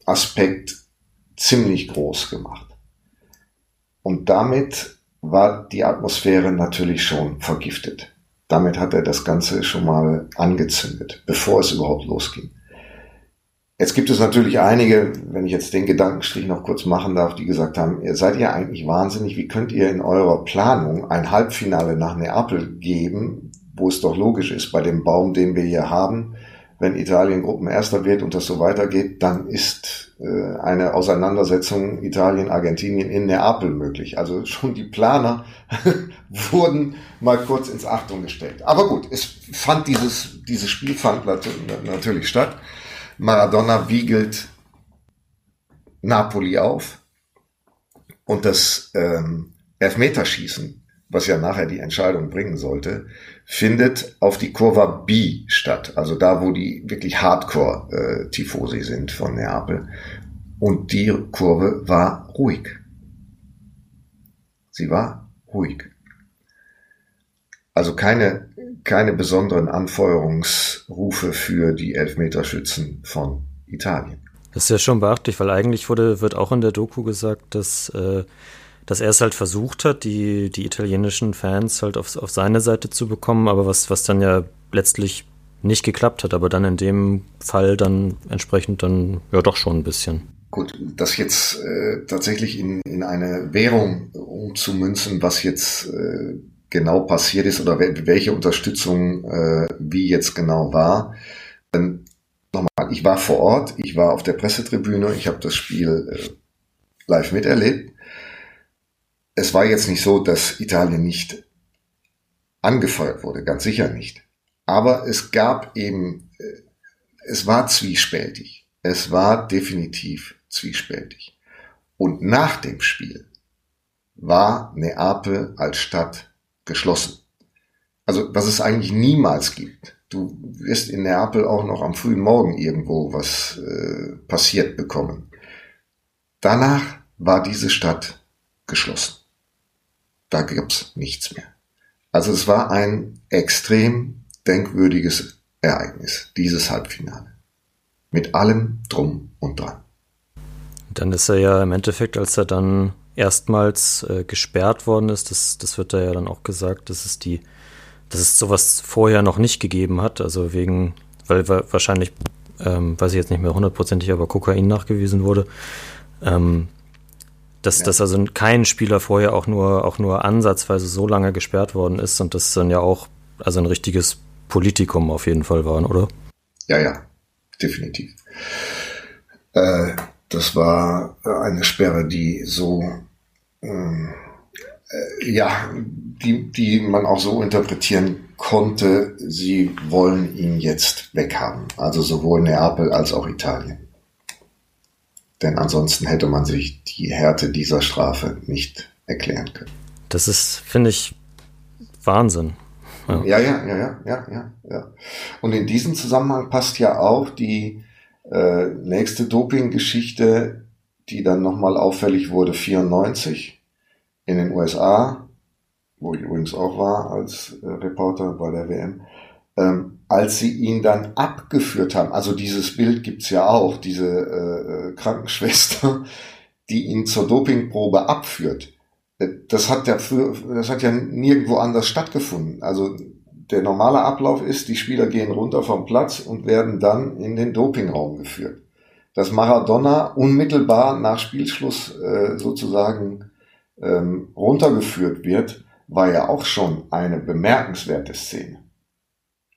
Aspekt ziemlich groß gemacht. Und damit war die Atmosphäre natürlich schon vergiftet. Damit hat er das Ganze schon mal angezündet, bevor es überhaupt losging. Jetzt gibt es natürlich einige, wenn ich jetzt den Gedankenstrich noch kurz machen darf, die gesagt haben, ihr seid ja eigentlich wahnsinnig, wie könnt ihr in eurer Planung ein Halbfinale nach Neapel geben, wo es doch logisch ist, bei dem Baum, den wir hier haben, wenn Italien Gruppenerster wird und das so weitergeht, dann ist äh, eine Auseinandersetzung Italien-Argentinien in Neapel möglich. Also schon die Planer *laughs* wurden mal kurz ins Achtung gestellt. Aber gut, es fand dieses, dieses Spiel fand natürlich statt. Maradona wiegelt Napoli auf und das ähm, Elfmeterschießen, was ja nachher die Entscheidung bringen sollte, findet auf die Kurva B statt, also da, wo die wirklich Hardcore-Tifosi äh, sind von Neapel. Und die Kurve war ruhig. Sie war ruhig. Also keine keine besonderen Anfeuerungsrufe für die Elfmeterschützen von Italien. Das ist ja schon beachtlich, weil eigentlich wurde, wird auch in der Doku gesagt, dass, äh, dass er es halt versucht hat, die, die italienischen Fans halt auf, auf seine Seite zu bekommen, aber was, was dann ja letztlich nicht geklappt hat, aber dann in dem Fall dann entsprechend dann ja doch schon ein bisschen. Gut, das jetzt äh, tatsächlich in, in eine Währung umzumünzen, was jetzt äh, genau passiert ist oder welche Unterstützung äh, wie jetzt genau war. Ähm, nochmal, ich war vor Ort, ich war auf der Pressetribüne, ich habe das Spiel äh, live miterlebt. Es war jetzt nicht so, dass Italien nicht angefeuert wurde, ganz sicher nicht. Aber es gab eben, äh, es war zwiespältig. Es war definitiv zwiespältig. Und nach dem Spiel war Neapel als Stadt geschlossen. Also was es eigentlich niemals gibt. Du wirst in Neapel auch noch am frühen Morgen irgendwo was äh, passiert bekommen. Danach war diese Stadt geschlossen. Da gibt's nichts mehr. Also es war ein extrem denkwürdiges Ereignis, dieses Halbfinale. Mit allem drum und dran. Dann ist er ja im Endeffekt, als er dann erstmals äh, gesperrt worden ist. Das, das wird da ja dann auch gesagt, dass es die, dass es sowas vorher noch nicht gegeben hat. Also wegen, weil wahrscheinlich, ähm, weiß ich jetzt nicht mehr hundertprozentig, aber Kokain nachgewiesen wurde. Ähm, dass, ja. dass also kein Spieler vorher auch nur, auch nur ansatzweise so lange gesperrt worden ist und das dann ja auch also ein richtiges Politikum auf jeden Fall waren, oder? Ja, ja, definitiv. Äh, das war eine Sperre, die so ähm, äh, ja, die, die man auch so interpretieren konnte, sie wollen ihn jetzt weghaben. Also sowohl Neapel als auch Italien. Denn ansonsten hätte man sich die Härte dieser Strafe nicht erklären können. Das ist, finde ich, Wahnsinn. Ja. ja, ja, ja, ja, ja, ja. Und in diesem Zusammenhang passt ja auch die äh, nächste Doping-Geschichte, die dann nochmal auffällig wurde, 94 in den USA, wo ich übrigens auch war als äh, Reporter bei der WM, ähm, als sie ihn dann abgeführt haben. Also dieses Bild gibt's ja auch, diese äh, äh Krankenschwester, *laughs* die ihn zur Dopingprobe abführt. Äh, das hat ja für, das hat ja nirgendwo anders stattgefunden. Also der normale Ablauf ist, die Spieler gehen runter vom Platz und werden dann in den Dopingraum geführt. Dass Maradona unmittelbar nach Spielschluss äh, sozusagen ähm, runtergeführt wird, war ja auch schon eine bemerkenswerte Szene.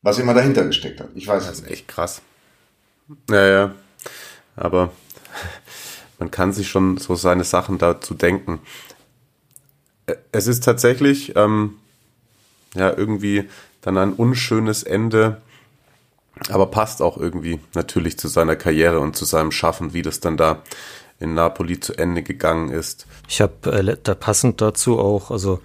Was immer dahinter gesteckt hat. Ich weiß das ist echt krass. Naja, aber man kann sich schon so seine Sachen dazu denken. Es ist tatsächlich ähm, ja irgendwie dann ein unschönes Ende, aber passt auch irgendwie natürlich zu seiner Karriere und zu seinem Schaffen, wie das dann da in Napoli zu Ende gegangen ist. Ich habe äh, da passend dazu auch also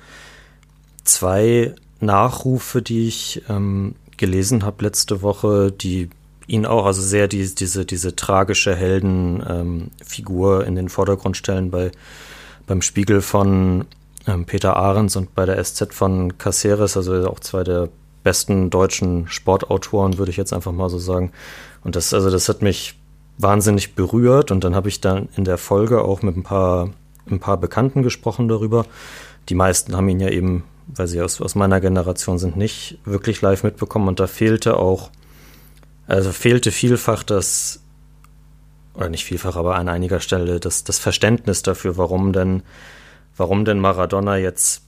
zwei Nachrufe, die ich ähm, gelesen habe letzte Woche, die ihn auch also sehr die, diese diese tragische Heldenfigur ähm, in den Vordergrund stellen bei beim Spiegel von ähm, Peter Ahrens und bei der SZ von Caceres, also auch zwei der besten deutschen Sportautoren, würde ich jetzt einfach mal so sagen. Und das, also das hat mich wahnsinnig berührt und dann habe ich dann in der Folge auch mit ein paar, ein paar Bekannten gesprochen darüber. Die meisten haben ihn ja eben, weil sie aus, aus meiner Generation sind, nicht wirklich live mitbekommen und da fehlte auch, also fehlte vielfach das, oder nicht vielfach, aber an einiger Stelle das, das Verständnis dafür, warum denn, warum denn Maradona jetzt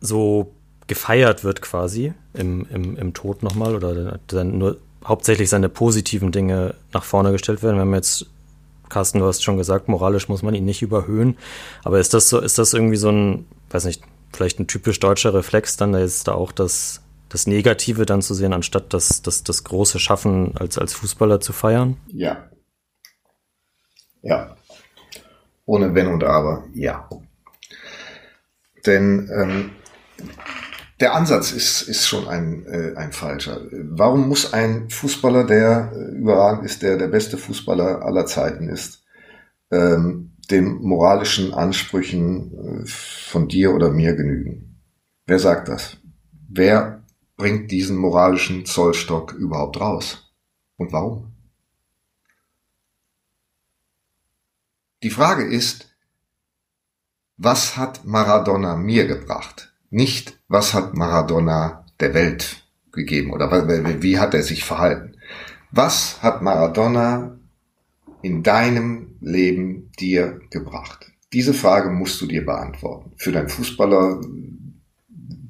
so gefeiert wird quasi im, im, im Tod nochmal oder dann nur hauptsächlich seine positiven Dinge nach vorne gestellt werden. Wir haben jetzt, Carsten, du hast schon gesagt, moralisch muss man ihn nicht überhöhen. Aber ist das so, ist das irgendwie so ein, weiß nicht, vielleicht ein typisch deutscher Reflex, dann ist da auch das, das Negative dann zu sehen, anstatt das, das, das große Schaffen als, als Fußballer zu feiern? Ja. Ja. Ohne Wenn und Aber, ja. Denn ähm, der Ansatz ist, ist schon ein, äh, ein falscher. Warum muss ein Fußballer, der äh, überragend ist, der der beste Fußballer aller Zeiten ist, ähm, den moralischen Ansprüchen äh, von dir oder mir genügen? Wer sagt das? Wer bringt diesen moralischen Zollstock überhaupt raus? Und warum? Die Frage ist, was hat Maradona mir gebracht? Nicht, was hat Maradona der Welt gegeben oder wie hat er sich verhalten. Was hat Maradona in deinem Leben dir gebracht? Diese Frage musst du dir beantworten. Für dein Fußballer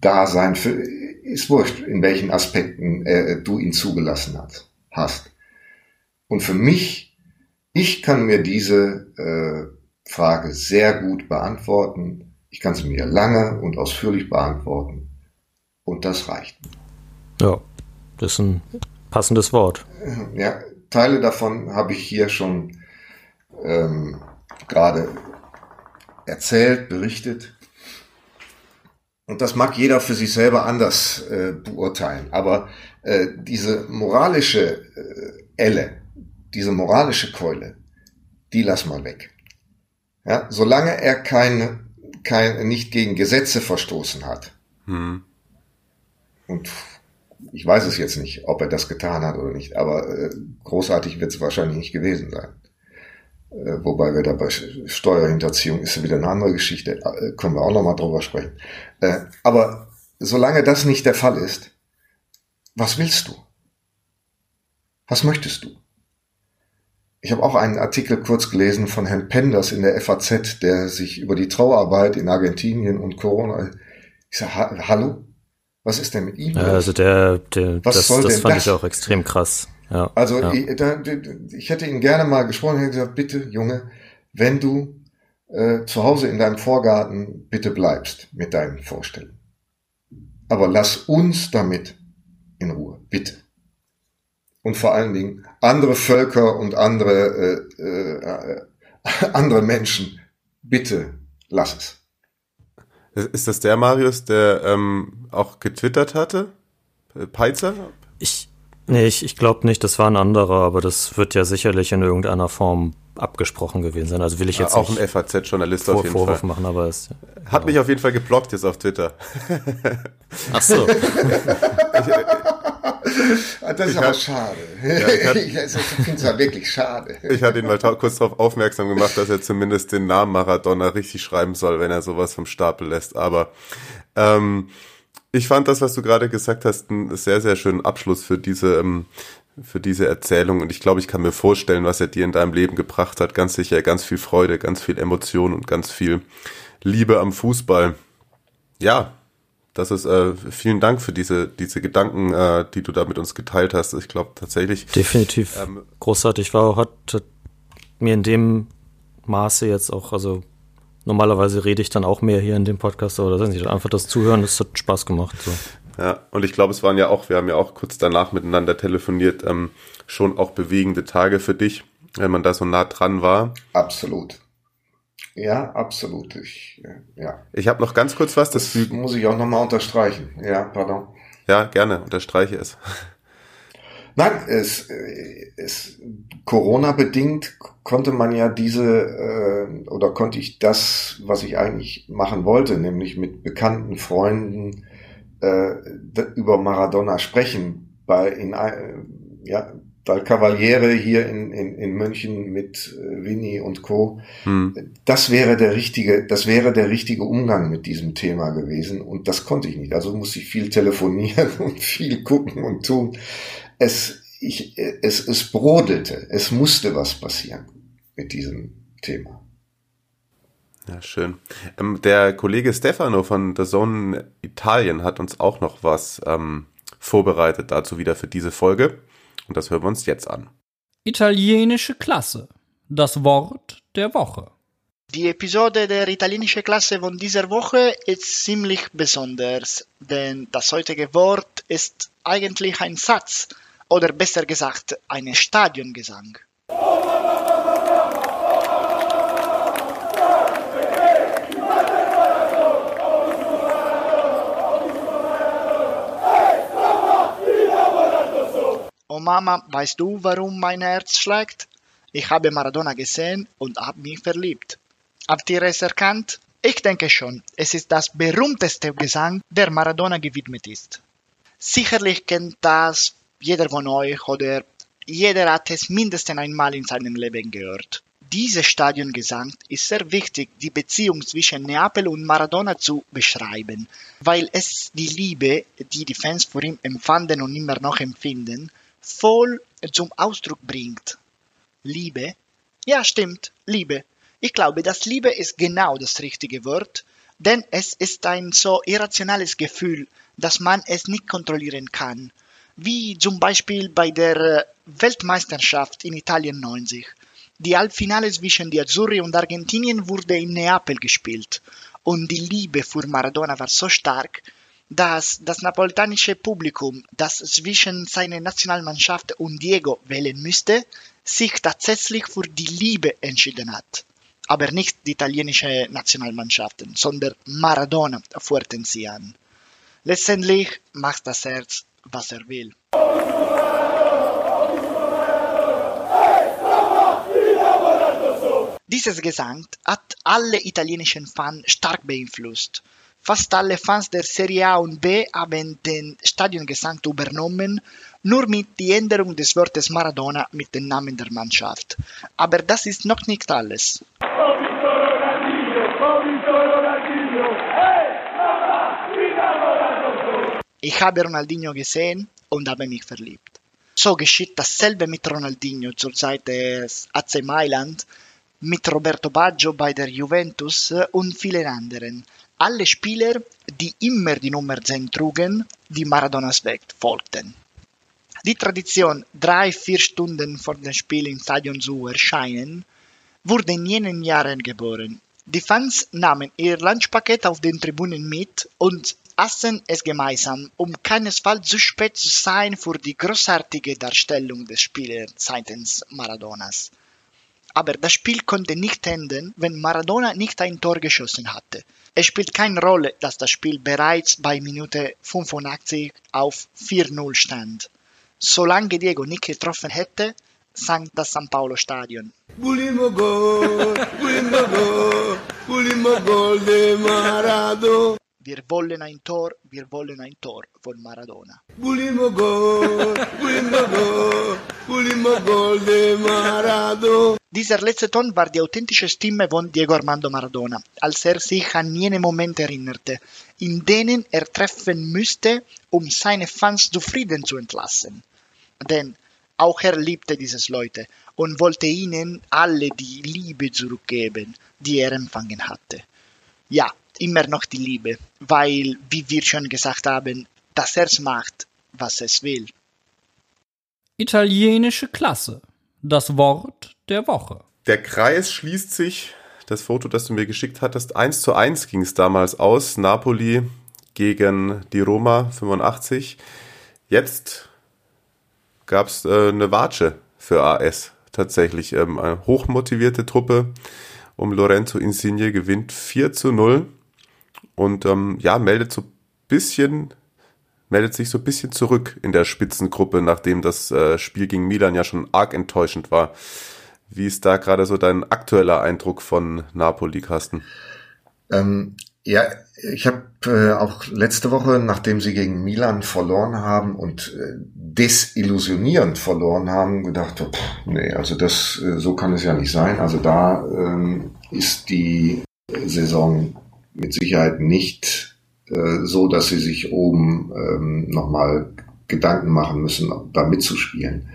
Dasein, für, ist wurscht, in welchen Aspekten äh, du ihn zugelassen hat, hast. Und für mich, ich kann mir diese äh, Frage sehr gut beantworten, ich kann sie mir lange und ausführlich beantworten. Und das reicht. Ja, das ist ein passendes Wort. Ja, Teile davon habe ich hier schon ähm, gerade erzählt, berichtet. Und das mag jeder für sich selber anders äh, beurteilen. Aber äh, diese moralische äh, Elle, diese moralische Keule, die lass mal weg. Ja, solange er keine kein, nicht gegen Gesetze verstoßen hat. Hm. Und ich weiß es jetzt nicht, ob er das getan hat oder nicht, aber äh, großartig wird es wahrscheinlich nicht gewesen sein. Äh, wobei wir da bei Steuerhinterziehung ist wieder eine andere Geschichte, äh, können wir auch nochmal drüber sprechen. Äh, aber solange das nicht der Fall ist, was willst du? Was möchtest du? Ich habe auch einen Artikel kurz gelesen von Herrn Penders in der FAZ, der sich über die Trauerarbeit in Argentinien und Corona. Ich sage, ha hallo? Was ist denn mit ihm? Ja, also der, der Was das, soll das denn fand das? ich auch extrem krass. Ja, also ja. Ich, da, ich hätte ihn gerne mal gesprochen, hätte gesagt, bitte, Junge, wenn du äh, zu Hause in deinem Vorgarten bitte bleibst mit deinen Vorstellungen. Aber lass uns damit in Ruhe, bitte und vor allen Dingen andere Völker und andere, äh, äh, *laughs* andere Menschen, bitte lass es. Ist das der Marius, der ähm, auch getwittert hatte? Peizer? Ich, nee, ich, ich glaube nicht, das war ein anderer, aber das wird ja sicherlich in irgendeiner Form abgesprochen gewesen sein. Also will ich jetzt ja, auch ein FAZ-Journalist auf jeden Vorwurf Fall. machen, aber es hat ja. mich auf jeden Fall geblockt jetzt auf Twitter. *laughs* Ach so. *laughs* das ist ich aber hat, schade. Ja, ich, ich finde es ja wirklich schade. Ich hatte ihn mal kurz darauf aufmerksam gemacht, dass er zumindest den Namen Maradona richtig schreiben soll, wenn er sowas vom Stapel lässt. Aber ähm, ich fand das, was du gerade gesagt hast, einen sehr, sehr schönen Abschluss für diese, ähm, für diese Erzählung. Und ich glaube, ich kann mir vorstellen, was er dir in deinem Leben gebracht hat. Ganz sicher ganz viel Freude, ganz viel Emotion und ganz viel Liebe am Fußball. Ja, das ist äh, vielen Dank für diese diese Gedanken, äh, die du da mit uns geteilt hast. Ich glaube tatsächlich definitiv ähm, großartig war. Hat, hat mir in dem Maße jetzt auch also normalerweise rede ich dann auch mehr hier in dem Podcast, aber das ist nicht einfach das Zuhören, das hat Spaß gemacht. So. Ja, und ich glaube, es waren ja auch, wir haben ja auch kurz danach miteinander telefoniert, ähm, schon auch bewegende Tage für dich, wenn man da so nah dran war. Absolut. Ja, absolut. Ich, ja. Ich habe noch ganz kurz was. Das, das muss ich auch nochmal unterstreichen. Ja, pardon. Ja, gerne. Unterstreiche es. Nein, es, es Corona bedingt konnte man ja diese äh, oder konnte ich das, was ich eigentlich machen wollte, nämlich mit bekannten Freunden äh, über Maradona sprechen. Bei in ja Dal Cavaliere hier in, in, in München mit äh, Winnie und Co. Hm. Das wäre der richtige, das wäre der richtige Umgang mit diesem Thema gewesen und das konnte ich nicht. Also musste ich viel telefonieren *laughs* und viel gucken und tun es, ich, es, es brodelte, es musste was passieren mit diesem Thema. Ja, schön. Ähm, der Kollege Stefano von The Zone Italien hat uns auch noch was ähm, vorbereitet dazu wieder für diese Folge. Und das hören wir uns jetzt an. Italienische Klasse. Das Wort der Woche. Die Episode der italienischen Klasse von dieser Woche ist ziemlich besonders, denn das heutige Wort ist eigentlich ein Satz, oder besser gesagt eine Stadiongesang. Oh Mama, weißt du, warum mein Herz schlägt? Ich habe Maradona gesehen und habe mich verliebt. Habt ihr es erkannt? Ich denke schon, es ist das berühmteste Gesang, der Maradona gewidmet ist. Sicherlich kennt das jeder von euch oder jeder hat es mindestens einmal in seinem Leben gehört. Dieser Stadiongesang ist sehr wichtig, die Beziehung zwischen Neapel und Maradona zu beschreiben, weil es die Liebe, die die Fans vor ihm empfanden und immer noch empfinden, voll zum Ausdruck bringt. Liebe? Ja, stimmt, Liebe. Ich glaube, dass Liebe ist genau das richtige Wort, denn es ist ein so irrationales Gefühl, dass man es nicht kontrollieren kann wie zum Beispiel bei der äh, Weltmeisterschaft in Italien 90. Die Halbfinale zwischen die Azzurri und Argentinien wurde in Neapel gespielt und die Liebe für Maradona war so stark, dass das napolitanische Publikum, das zwischen seiner Nationalmannschaft und Diego wählen müsste, sich tatsächlich für die Liebe entschieden hat. Aber nicht die italienische Nationalmannschaften, sondern Maradona fuhrten sie an. Letztendlich macht das Herz was er will. Dieses Gesang hat alle italienischen Fans stark beeinflusst. Fast alle Fans der Serie A und B haben den Stadiongesang übernommen, nur mit der Änderung des Wortes Maradona mit dem Namen der Mannschaft. Aber das ist noch nicht alles. Ich habe Ronaldinho gesehen und habe mich verliebt. So geschieht dasselbe mit Ronaldinho zur Zeit des AC Mailand, mit Roberto Baggio bei der Juventus und vielen anderen. Alle Spieler, die immer die Nummer 10 trugen, die Maradonas Weg folgten. Die Tradition, drei, vier Stunden vor dem Spiel im Stadion zu erscheinen, wurde in jenen Jahren geboren. Die Fans nahmen ihr Lunchpaket auf den Tribünen mit und aßen es gemeinsam, um keinesfalls zu spät zu sein für die großartige Darstellung des Spielers seitens Maradonas. Aber das Spiel konnte nicht enden, wenn Maradona nicht ein Tor geschossen hatte. Es spielt keine Rolle, dass das Spiel bereits bei Minute 85 auf 4-0 stand. Solange Diego nicht getroffen hätte, sank das San Paulo Stadion. Bulimo gol, bulimo de Maradona. Wir wollen ein Tor, wir wollen ein Tor von Maradona. Bulimo gol, bulimo gol, bulimo gol de Maradona. Dieser letzte Ton war die authentische Stimme von Diego Armando Maradona, als er sich an jene Momente erinnerte, in denen er treffen müsste, um seine Fans zufrieden zu entlassen. Denn auch er liebte diese Leute und wollte ihnen alle die Liebe zurückgeben, die er empfangen hatte. Ja, immer noch die Liebe, weil, wie wir schon gesagt haben, das Herz macht, was es will. Italienische Klasse. Das Wort der Woche. Der Kreis schließt sich. Das Foto, das du mir geschickt hattest, 1 zu 1 ging es damals aus. Napoli gegen die Roma 85. Jetzt gab es äh, eine Watsche für AS. Tatsächlich ähm, eine hochmotivierte Truppe um Lorenzo Insigne gewinnt 4 zu 0 und ähm, ja, meldet so bisschen, meldet sich so ein bisschen zurück in der Spitzengruppe, nachdem das äh, Spiel gegen Milan ja schon arg enttäuschend war. Wie ist da gerade so dein aktueller Eindruck von Napoli, Carsten? Ähm, ja, ich habe äh, auch letzte Woche, nachdem sie gegen Milan verloren haben und äh, desillusionierend verloren haben, gedacht, pff, nee, also das äh, so kann es ja nicht sein. Also da ähm, ist die Saison mit Sicherheit nicht äh, so, dass sie sich oben ähm, nochmal Gedanken machen müssen, da mitzuspielen.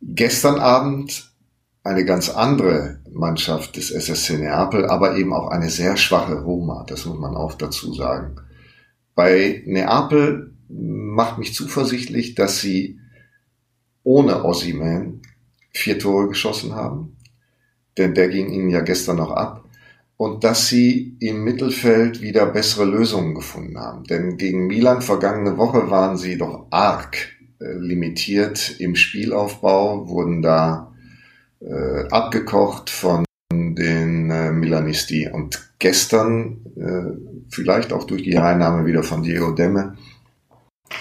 Gestern Abend eine ganz andere Mannschaft des SSC Neapel, aber eben auch eine sehr schwache Roma, das muss man auch dazu sagen. Bei Neapel macht mich zuversichtlich, dass sie ohne Ossiman vier Tore geschossen haben, denn der ging ihnen ja gestern noch ab, und dass sie im Mittelfeld wieder bessere Lösungen gefunden haben. Denn gegen Milan vergangene Woche waren sie doch arg äh, limitiert im Spielaufbau, wurden da äh, abgekocht von den äh, Milanisti. Und gestern, äh, vielleicht auch durch die Einnahme wieder von Diego Demme,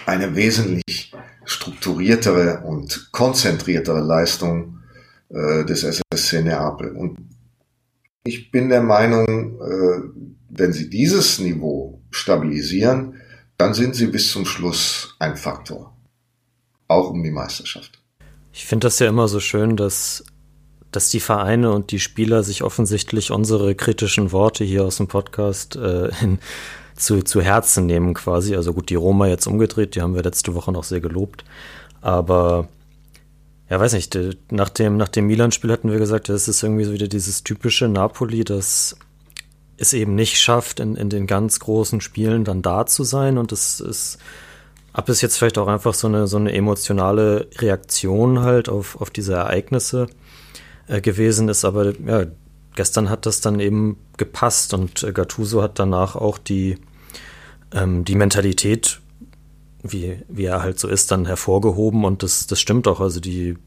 eine wesentlich strukturiertere und konzentriertere Leistung äh, des SSC Neapel. Und ich bin der Meinung, äh, wenn sie dieses Niveau stabilisieren, dann sind sie bis zum Schluss ein Faktor. Auch um die Meisterschaft. Ich finde das ja immer so schön, dass dass die Vereine und die Spieler sich offensichtlich unsere kritischen Worte hier aus dem Podcast äh, in, zu, zu Herzen nehmen quasi. Also gut, die Roma jetzt umgedreht, die haben wir letzte Woche noch sehr gelobt. Aber ja, weiß nicht, nach dem, nach dem Milan-Spiel hatten wir gesagt, das ist irgendwie so wieder dieses typische Napoli, das es eben nicht schafft, in, in den ganz großen Spielen dann da zu sein. Und es ist ab ist jetzt vielleicht auch einfach so eine, so eine emotionale Reaktion halt auf, auf diese Ereignisse äh, gewesen ist, aber ja, gestern hat das dann eben gepasst und äh, Gattuso hat danach auch die, ähm, die Mentalität, wie, wie er halt so ist, dann hervorgehoben und das, das stimmt auch. Also die,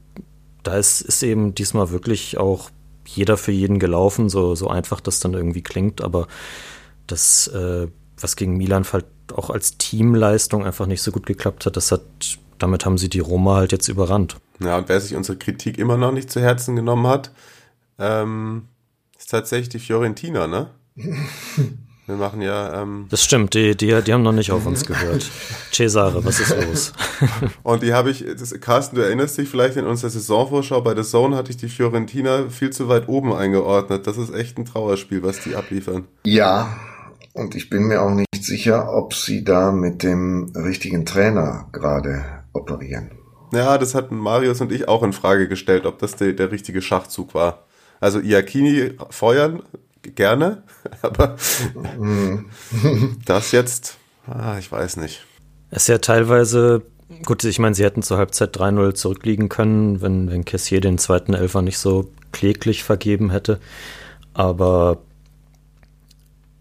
da ist, ist eben diesmal wirklich auch jeder für jeden gelaufen, so, so einfach das dann irgendwie klingt, aber das, äh, was gegen Milan halt auch als Teamleistung einfach nicht so gut geklappt hat, das hat, damit haben sie die Roma halt jetzt überrannt. Ja, und wer sich unsere Kritik immer noch nicht zu Herzen genommen hat, ähm, ist tatsächlich die Fiorentina, ne? *laughs* Wir machen ja. Ähm das stimmt, die, die, die haben noch nicht auf uns gehört. Cesare, was ist los? *laughs* und die habe ich, das, Carsten, du erinnerst dich vielleicht in unserer Saisonvorschau bei der Zone hatte ich die Fiorentina viel zu weit oben eingeordnet. Das ist echt ein Trauerspiel, was die abliefern. Ja, und ich bin mir auch nicht sicher, ob sie da mit dem richtigen Trainer gerade operieren. Ja, das hatten Marius und ich auch in Frage gestellt, ob das der, der richtige Schachzug war. Also Iacchini feuern, gerne, *laughs* aber *laughs* das jetzt, ah, ich weiß nicht. Es ist ja teilweise, gut, ich meine, sie hätten zur Halbzeit 3-0 zurückliegen können, wenn, wenn Cassier den zweiten Elfer nicht so kläglich vergeben hätte. Aber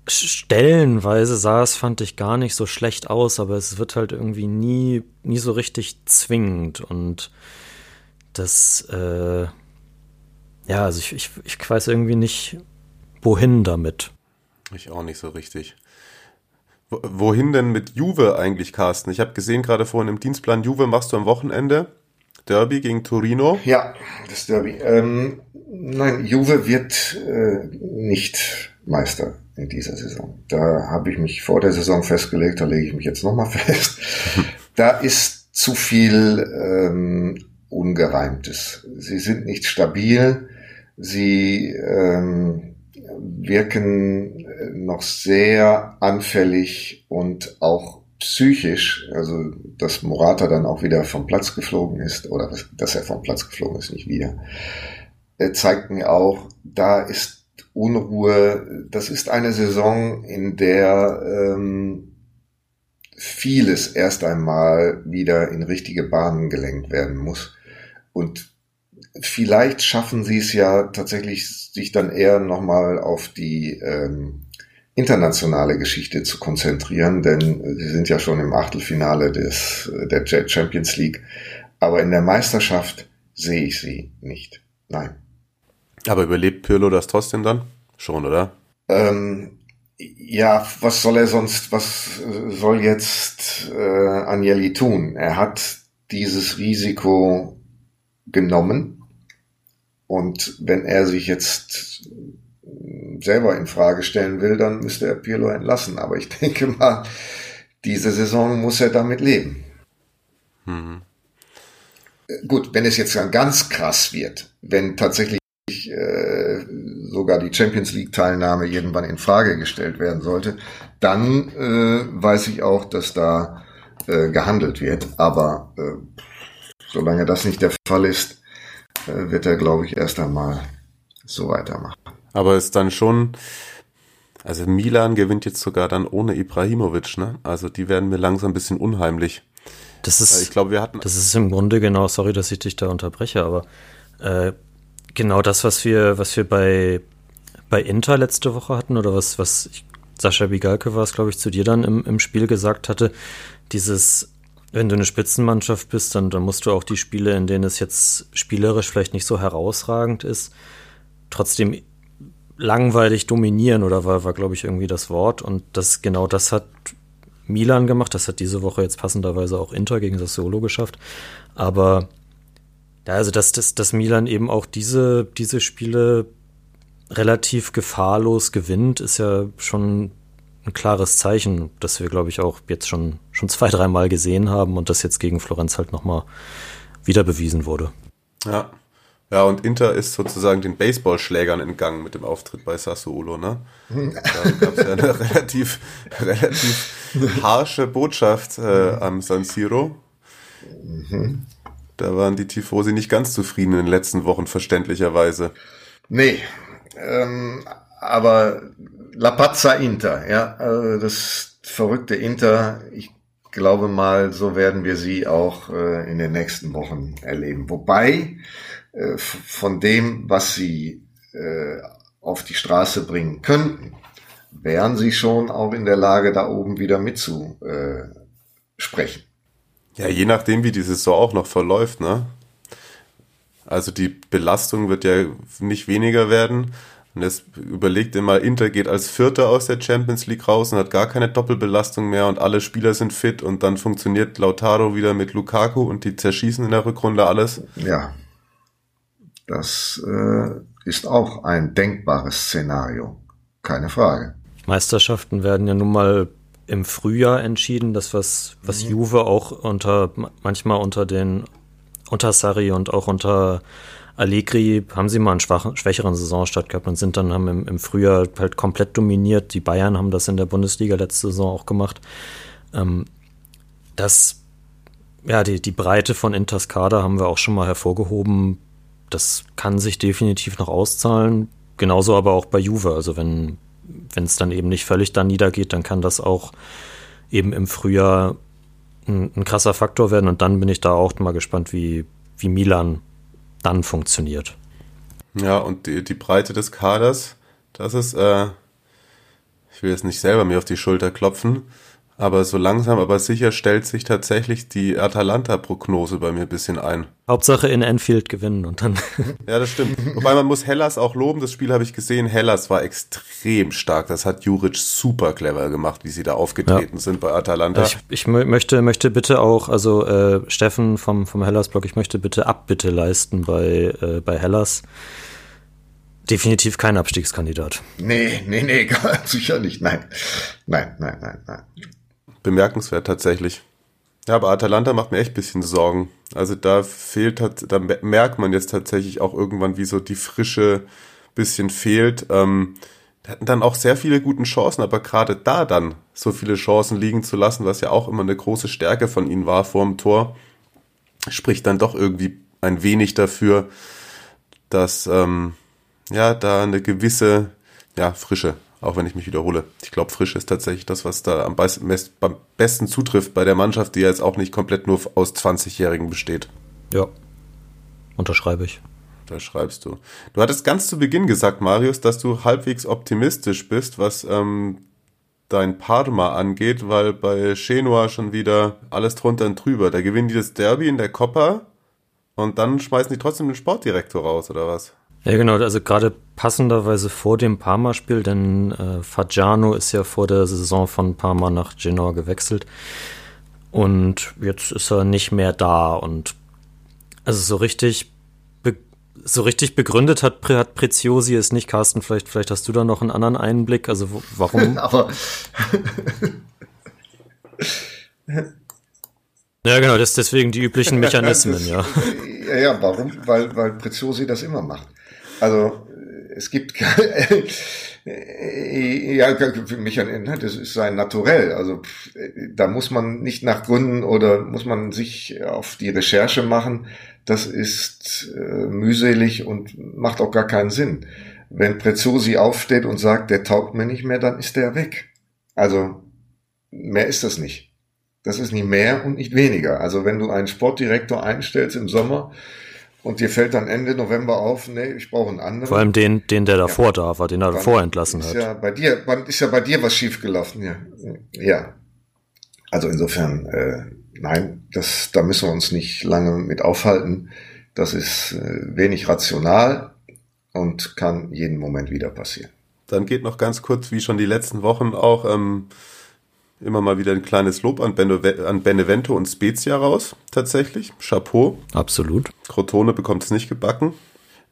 stellenweise sah es, fand ich, gar nicht so schlecht aus, aber es wird halt irgendwie nie, nie so richtig zwingend und das, äh, ja, also ich, ich, ich weiß irgendwie nicht, wohin damit. Ich auch nicht so richtig. Wohin denn mit Juve eigentlich, Carsten? Ich habe gesehen gerade vorhin im Dienstplan, Juve machst du am Wochenende. Derby gegen Torino. Ja, das Derby. Ähm, nein, Juve wird äh, nicht Meister in dieser Saison. Da habe ich mich vor der Saison festgelegt, da lege ich mich jetzt nochmal *laughs* fest. da ist zu viel ähm, Ungereimtes. Sie sind nicht stabil, sie ähm, wirken noch sehr anfällig und auch psychisch, also dass Morata dann auch wieder vom Platz geflogen ist, oder dass er vom Platz geflogen ist, nicht wieder, zeigt mir auch, da ist Unruhe, das ist eine Saison, in der ähm, vieles erst einmal wieder in richtige Bahnen gelenkt werden muss. Und vielleicht schaffen sie es ja tatsächlich, sich dann eher nochmal auf die ähm, internationale Geschichte zu konzentrieren, denn sie sind ja schon im Achtelfinale des, der Champions League. Aber in der Meisterschaft sehe ich sie nicht. Nein. Aber überlebt Pirlo das trotzdem dann? Schon, oder? Ähm, ja, was soll er sonst, was soll jetzt äh, Agnelli tun? Er hat dieses Risiko genommen und wenn er sich jetzt selber in Frage stellen will, dann müsste er Pirlo entlassen. Aber ich *laughs* denke mal, diese Saison muss er damit leben. Mhm. Gut, wenn es jetzt dann ganz krass wird, wenn tatsächlich äh, sogar die Champions League Teilnahme irgendwann in Frage gestellt werden sollte, dann äh, weiß ich auch, dass da äh, gehandelt wird. Aber äh, solange das nicht der Fall ist, äh, wird er, glaube ich, erst einmal so weitermachen. Aber ist dann schon, also Milan gewinnt jetzt sogar dann ohne Ibrahimovic, ne? Also die werden mir langsam ein bisschen unheimlich. Das ist, ich glaube, wir hatten. Das ist im Grunde genau, sorry, dass ich dich da unterbreche, aber äh, genau das, was wir, was wir bei, bei Inter letzte Woche hatten, oder was, was ich, Sascha Bigalke war es, glaube ich, zu dir dann im, im Spiel gesagt hatte, dieses, wenn du eine Spitzenmannschaft bist, dann, dann musst du auch die Spiele, in denen es jetzt spielerisch vielleicht nicht so herausragend ist, trotzdem langweilig dominieren oder war, war glaube ich, irgendwie das Wort. Und das genau das hat Milan gemacht. Das hat diese Woche jetzt passenderweise auch Inter gegen das Solo geschafft. Aber ja, also dass, dass, dass Milan eben auch diese, diese Spiele relativ gefahrlos gewinnt, ist ja schon ein klares Zeichen, das wir, glaube ich, auch jetzt schon, schon zwei, dreimal gesehen haben und das jetzt gegen Florenz halt nochmal wieder bewiesen wurde. Ja, ja, und Inter ist sozusagen den Baseballschlägern entgangen mit dem Auftritt bei Sassuolo, ne? Da gab es ja eine *laughs* relativ, relativ harsche Botschaft äh, am San Siro. Da waren die Tifosi nicht ganz zufrieden in den letzten Wochen, verständlicherweise. Nee, ähm, aber La Pazza Inter, ja, also das verrückte Inter, ich glaube mal, so werden wir sie auch äh, in den nächsten Wochen erleben. Wobei, äh, von dem, was sie äh, auf die Straße bringen könnten, wären sie schon auch in der Lage, da oben wieder mitzusprechen. Ja, je nachdem, wie die Saison auch noch verläuft, ne? Also die Belastung wird ja nicht weniger werden. Und jetzt überlegt ihr mal, Inter geht als Vierter aus der Champions League raus und hat gar keine Doppelbelastung mehr und alle Spieler sind fit und dann funktioniert Lautaro wieder mit Lukaku und die zerschießen in der Rückrunde alles. Ja, das äh, ist auch ein denkbares Szenario. Keine Frage. Meisterschaften werden ja nun mal im Frühjahr entschieden, das was, was mhm. Juve auch unter, manchmal unter den, unter Sarri und auch unter Allegri haben sie mal einen schwachen, schwächeren Saisonstart gehabt und sind dann haben im, im Frühjahr halt komplett dominiert. Die Bayern haben das in der Bundesliga letzte Saison auch gemacht. Ähm, das, ja, die, die Breite von Inters Kader haben wir auch schon mal hervorgehoben das kann sich definitiv noch auszahlen. Genauso aber auch bei Juve. Also wenn wenn es dann eben nicht völlig da niedergeht, dann kann das auch eben im Frühjahr ein, ein, krasser Faktor werden. Und dann bin ich da auch mal gespannt, wie, wie Milan dann funktioniert. Ja, und die, die Breite des Kaders, das ist, äh, ich will jetzt nicht selber mir auf die Schulter klopfen, Aber so langsam, aber sicher stellt sich tatsächlich die Atalanta-Prognose bei mir ein bisschen ein. Hauptsache in Enfield gewinnen und dann. *laughs* Ja, das stimmt. Wobei man muss Hellas auch loben. Das Spiel habe ich gesehen. Hellas war extrem stark. Das hat Juric super clever gemacht, wie sie da aufgetreten ja. sind bei Atalanta. Ich, ich möchte, möchte bitte auch, also äh, Steffen vom, vom Hellas-Blog, ich möchte bitte Abbitte leisten bei, äh, bei Hellas. Definitiv kein Abstiegskandidat. Nee, nee, nee, *laughs* sicher nicht. Nein. Nein, nein, nein, nein bemerkenswert tatsächlich. Ja, aber Atalanta macht mir echt ein bisschen Sorgen. Also da fehlt, da merkt man jetzt tatsächlich auch irgendwann, wie so die Frische bisschen fehlt. Ähm, hatten dann auch sehr viele gute Chancen, aber gerade da dann so viele Chancen liegen zu lassen, was ja auch immer eine große Stärke von ihnen war vor dem Tor, spricht dann doch irgendwie ein wenig dafür, dass ähm, ja da eine gewisse ja, Frische auch wenn ich mich wiederhole. Ich glaube, frisch ist tatsächlich das, was da am, besten zutrifft bei der Mannschaft, die ja jetzt auch nicht komplett nur aus 20-Jährigen besteht. Ja, unterschreibe ich. Da schreibst du. Du hattest ganz zu Beginn gesagt, Marius, dass du halbwegs optimistisch bist, was ähm, dein Parma angeht, weil bei Genua schon wieder alles drunter und drüber. Da gewinnen die das Derby in der Coppa und dann schmeißen die trotzdem den Sportdirektor raus, oder was? Ja, genau, also gerade passenderweise vor dem Parma-Spiel, denn äh, Fagiano ist ja vor der Saison von Parma nach Genoa gewechselt und jetzt ist er nicht mehr da und also so richtig so richtig begründet hat, hat Preziosi es nicht. Carsten, vielleicht, vielleicht hast du da noch einen anderen Einblick. Also warum? *laughs* Aber ja, genau, das deswegen die üblichen Mechanismen, ja. *laughs* Ja, ja, warum? Weil, weil Preziosi das immer macht. Also es gibt *laughs* ja für mich ne, das ist sein Naturell. Also da muss man nicht nach Gründen oder muss man sich auf die Recherche machen. Das ist äh, mühselig und macht auch gar keinen Sinn. Wenn Preziosi aufsteht und sagt, der taugt mir nicht mehr, dann ist der weg. Also mehr ist das nicht. Das ist nicht mehr und nicht weniger. Also wenn du einen Sportdirektor einstellst im Sommer, und dir fällt dann Ende November auf, nee, ich brauche einen anderen. Vor allem den, den der davor ja. da war, den er davor entlassen hat. Ja, bei dir, ist ja bei dir was schiefgelaufen, ja. Ja. Also insofern, äh, nein, das, da müssen wir uns nicht lange mit aufhalten. Das ist äh, wenig rational und kann jeden Moment wieder passieren. Dann geht noch ganz kurz, wie schon die letzten Wochen auch, ähm, immer mal wieder ein kleines Lob an, Bene, an Benevento und Spezia raus, tatsächlich. Chapeau. Absolut. Crotone bekommt es nicht gebacken.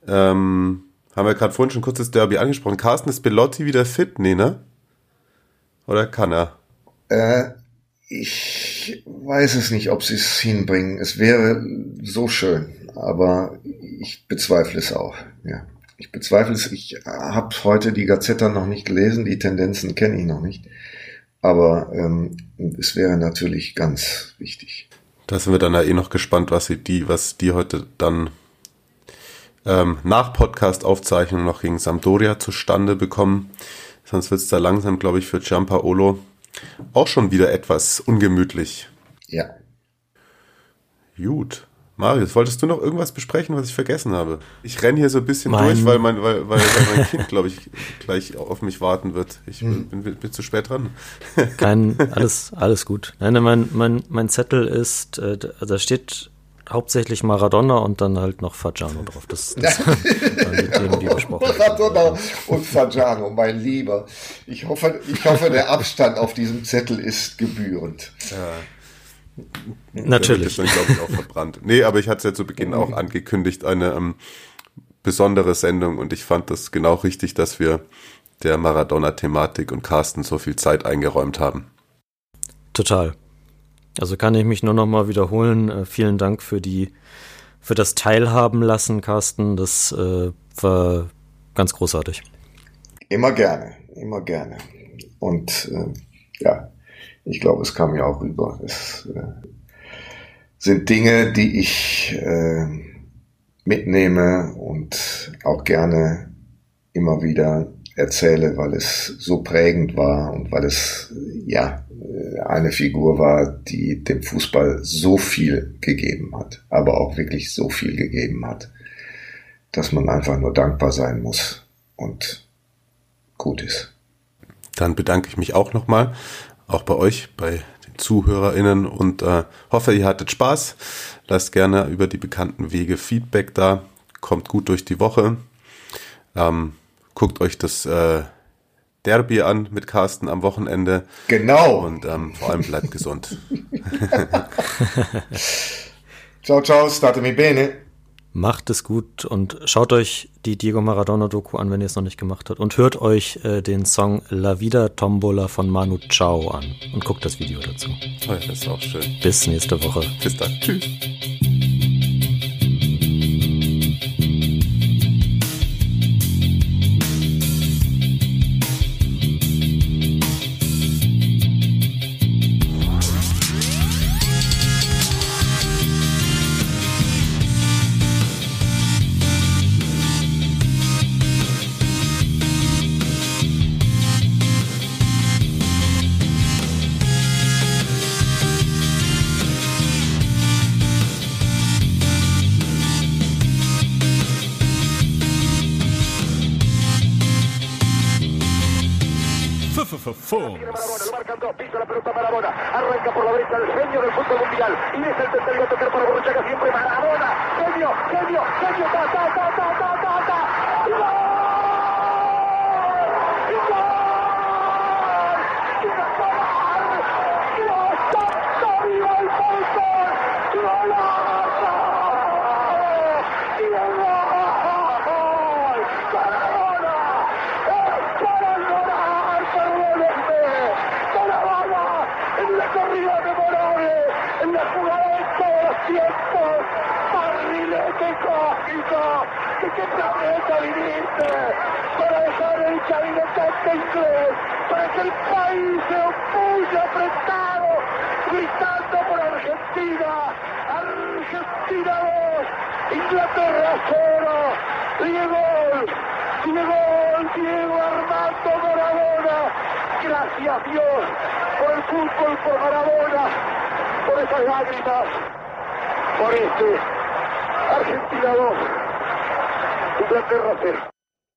Ähm, haben wir gerade vorhin schon kurz das Derby angesprochen. Carsten, ist Bellotti wieder fit? Nee, ne? Oder kann er? Äh, ich weiß es nicht, ob sie es hinbringen. Es wäre so schön, aber ich bezweifle es auch. Ja. Ich bezweifle es. Ich habe heute die Gazetta noch nicht gelesen, die Tendenzen kenne ich noch nicht. Aber ähm, es wäre natürlich ganz wichtig. Da sind wir dann ja eh noch gespannt, was sie die, was die heute dann ähm, nach Podcast-Aufzeichnung noch gegen Sampdoria zustande bekommen. Sonst wird es da langsam, glaube ich, für Giampaolo auch schon wieder etwas ungemütlich. Ja. Gut. Marius, wolltest du noch irgendwas besprechen, was ich vergessen habe? Ich renne hier so ein bisschen mein durch, weil mein, weil, weil, mein Kind, glaube ich, *laughs* gleich auf mich warten wird. Ich hm. bin, bin, bin, zu spät dran. *laughs* Kein, alles, alles gut. Nein, mein, mein, mein Zettel ist, äh, da steht hauptsächlich Maradona und dann halt noch Fagiano drauf. Das, das *laughs* sind die Themen, die besprochen Maradona und Fagiano, mein Lieber. Ich hoffe, ich hoffe, der Abstand auf diesem Zettel ist gebührend. Ja. Natürlich. Dann, glaube ich, auch verbrannt. Nee, aber ich hatte es ja zu Beginn auch angekündigt, eine ähm, besondere Sendung und ich fand das genau richtig, dass wir der Maradona-Thematik und Carsten so viel Zeit eingeräumt haben. Total. Also kann ich mich nur noch mal wiederholen. Äh, vielen Dank für die für das Teilhaben lassen, Carsten. Das äh, war ganz großartig. Immer gerne, immer gerne. Und äh, ja, ich glaube, es kam ja auch rüber. Es äh, sind Dinge, die ich äh, mitnehme und auch gerne immer wieder erzähle, weil es so prägend war und weil es ja eine Figur war, die dem Fußball so viel gegeben hat, aber auch wirklich so viel gegeben hat, dass man einfach nur dankbar sein muss und gut ist. Dann bedanke ich mich auch nochmal auch bei euch, bei den ZuhörerInnen und äh, hoffe, ihr hattet Spaß. Lasst gerne über die bekannten Wege Feedback da. Kommt gut durch die Woche. Ähm, guckt euch das äh, Derby an mit Carsten am Wochenende. Genau. Und ähm, vor allem bleibt gesund. *laughs* *laughs* ciao, ciao, statemi bene. Macht es gut und schaut euch die Diego Maradona-Doku an, wenn ihr es noch nicht gemacht habt. Und hört euch äh, den Song La Vida Tombola von Manu Chao an und guckt das Video dazu. Oh, das ist auch schön. Bis nächste Woche. Bis dann. Tschüss.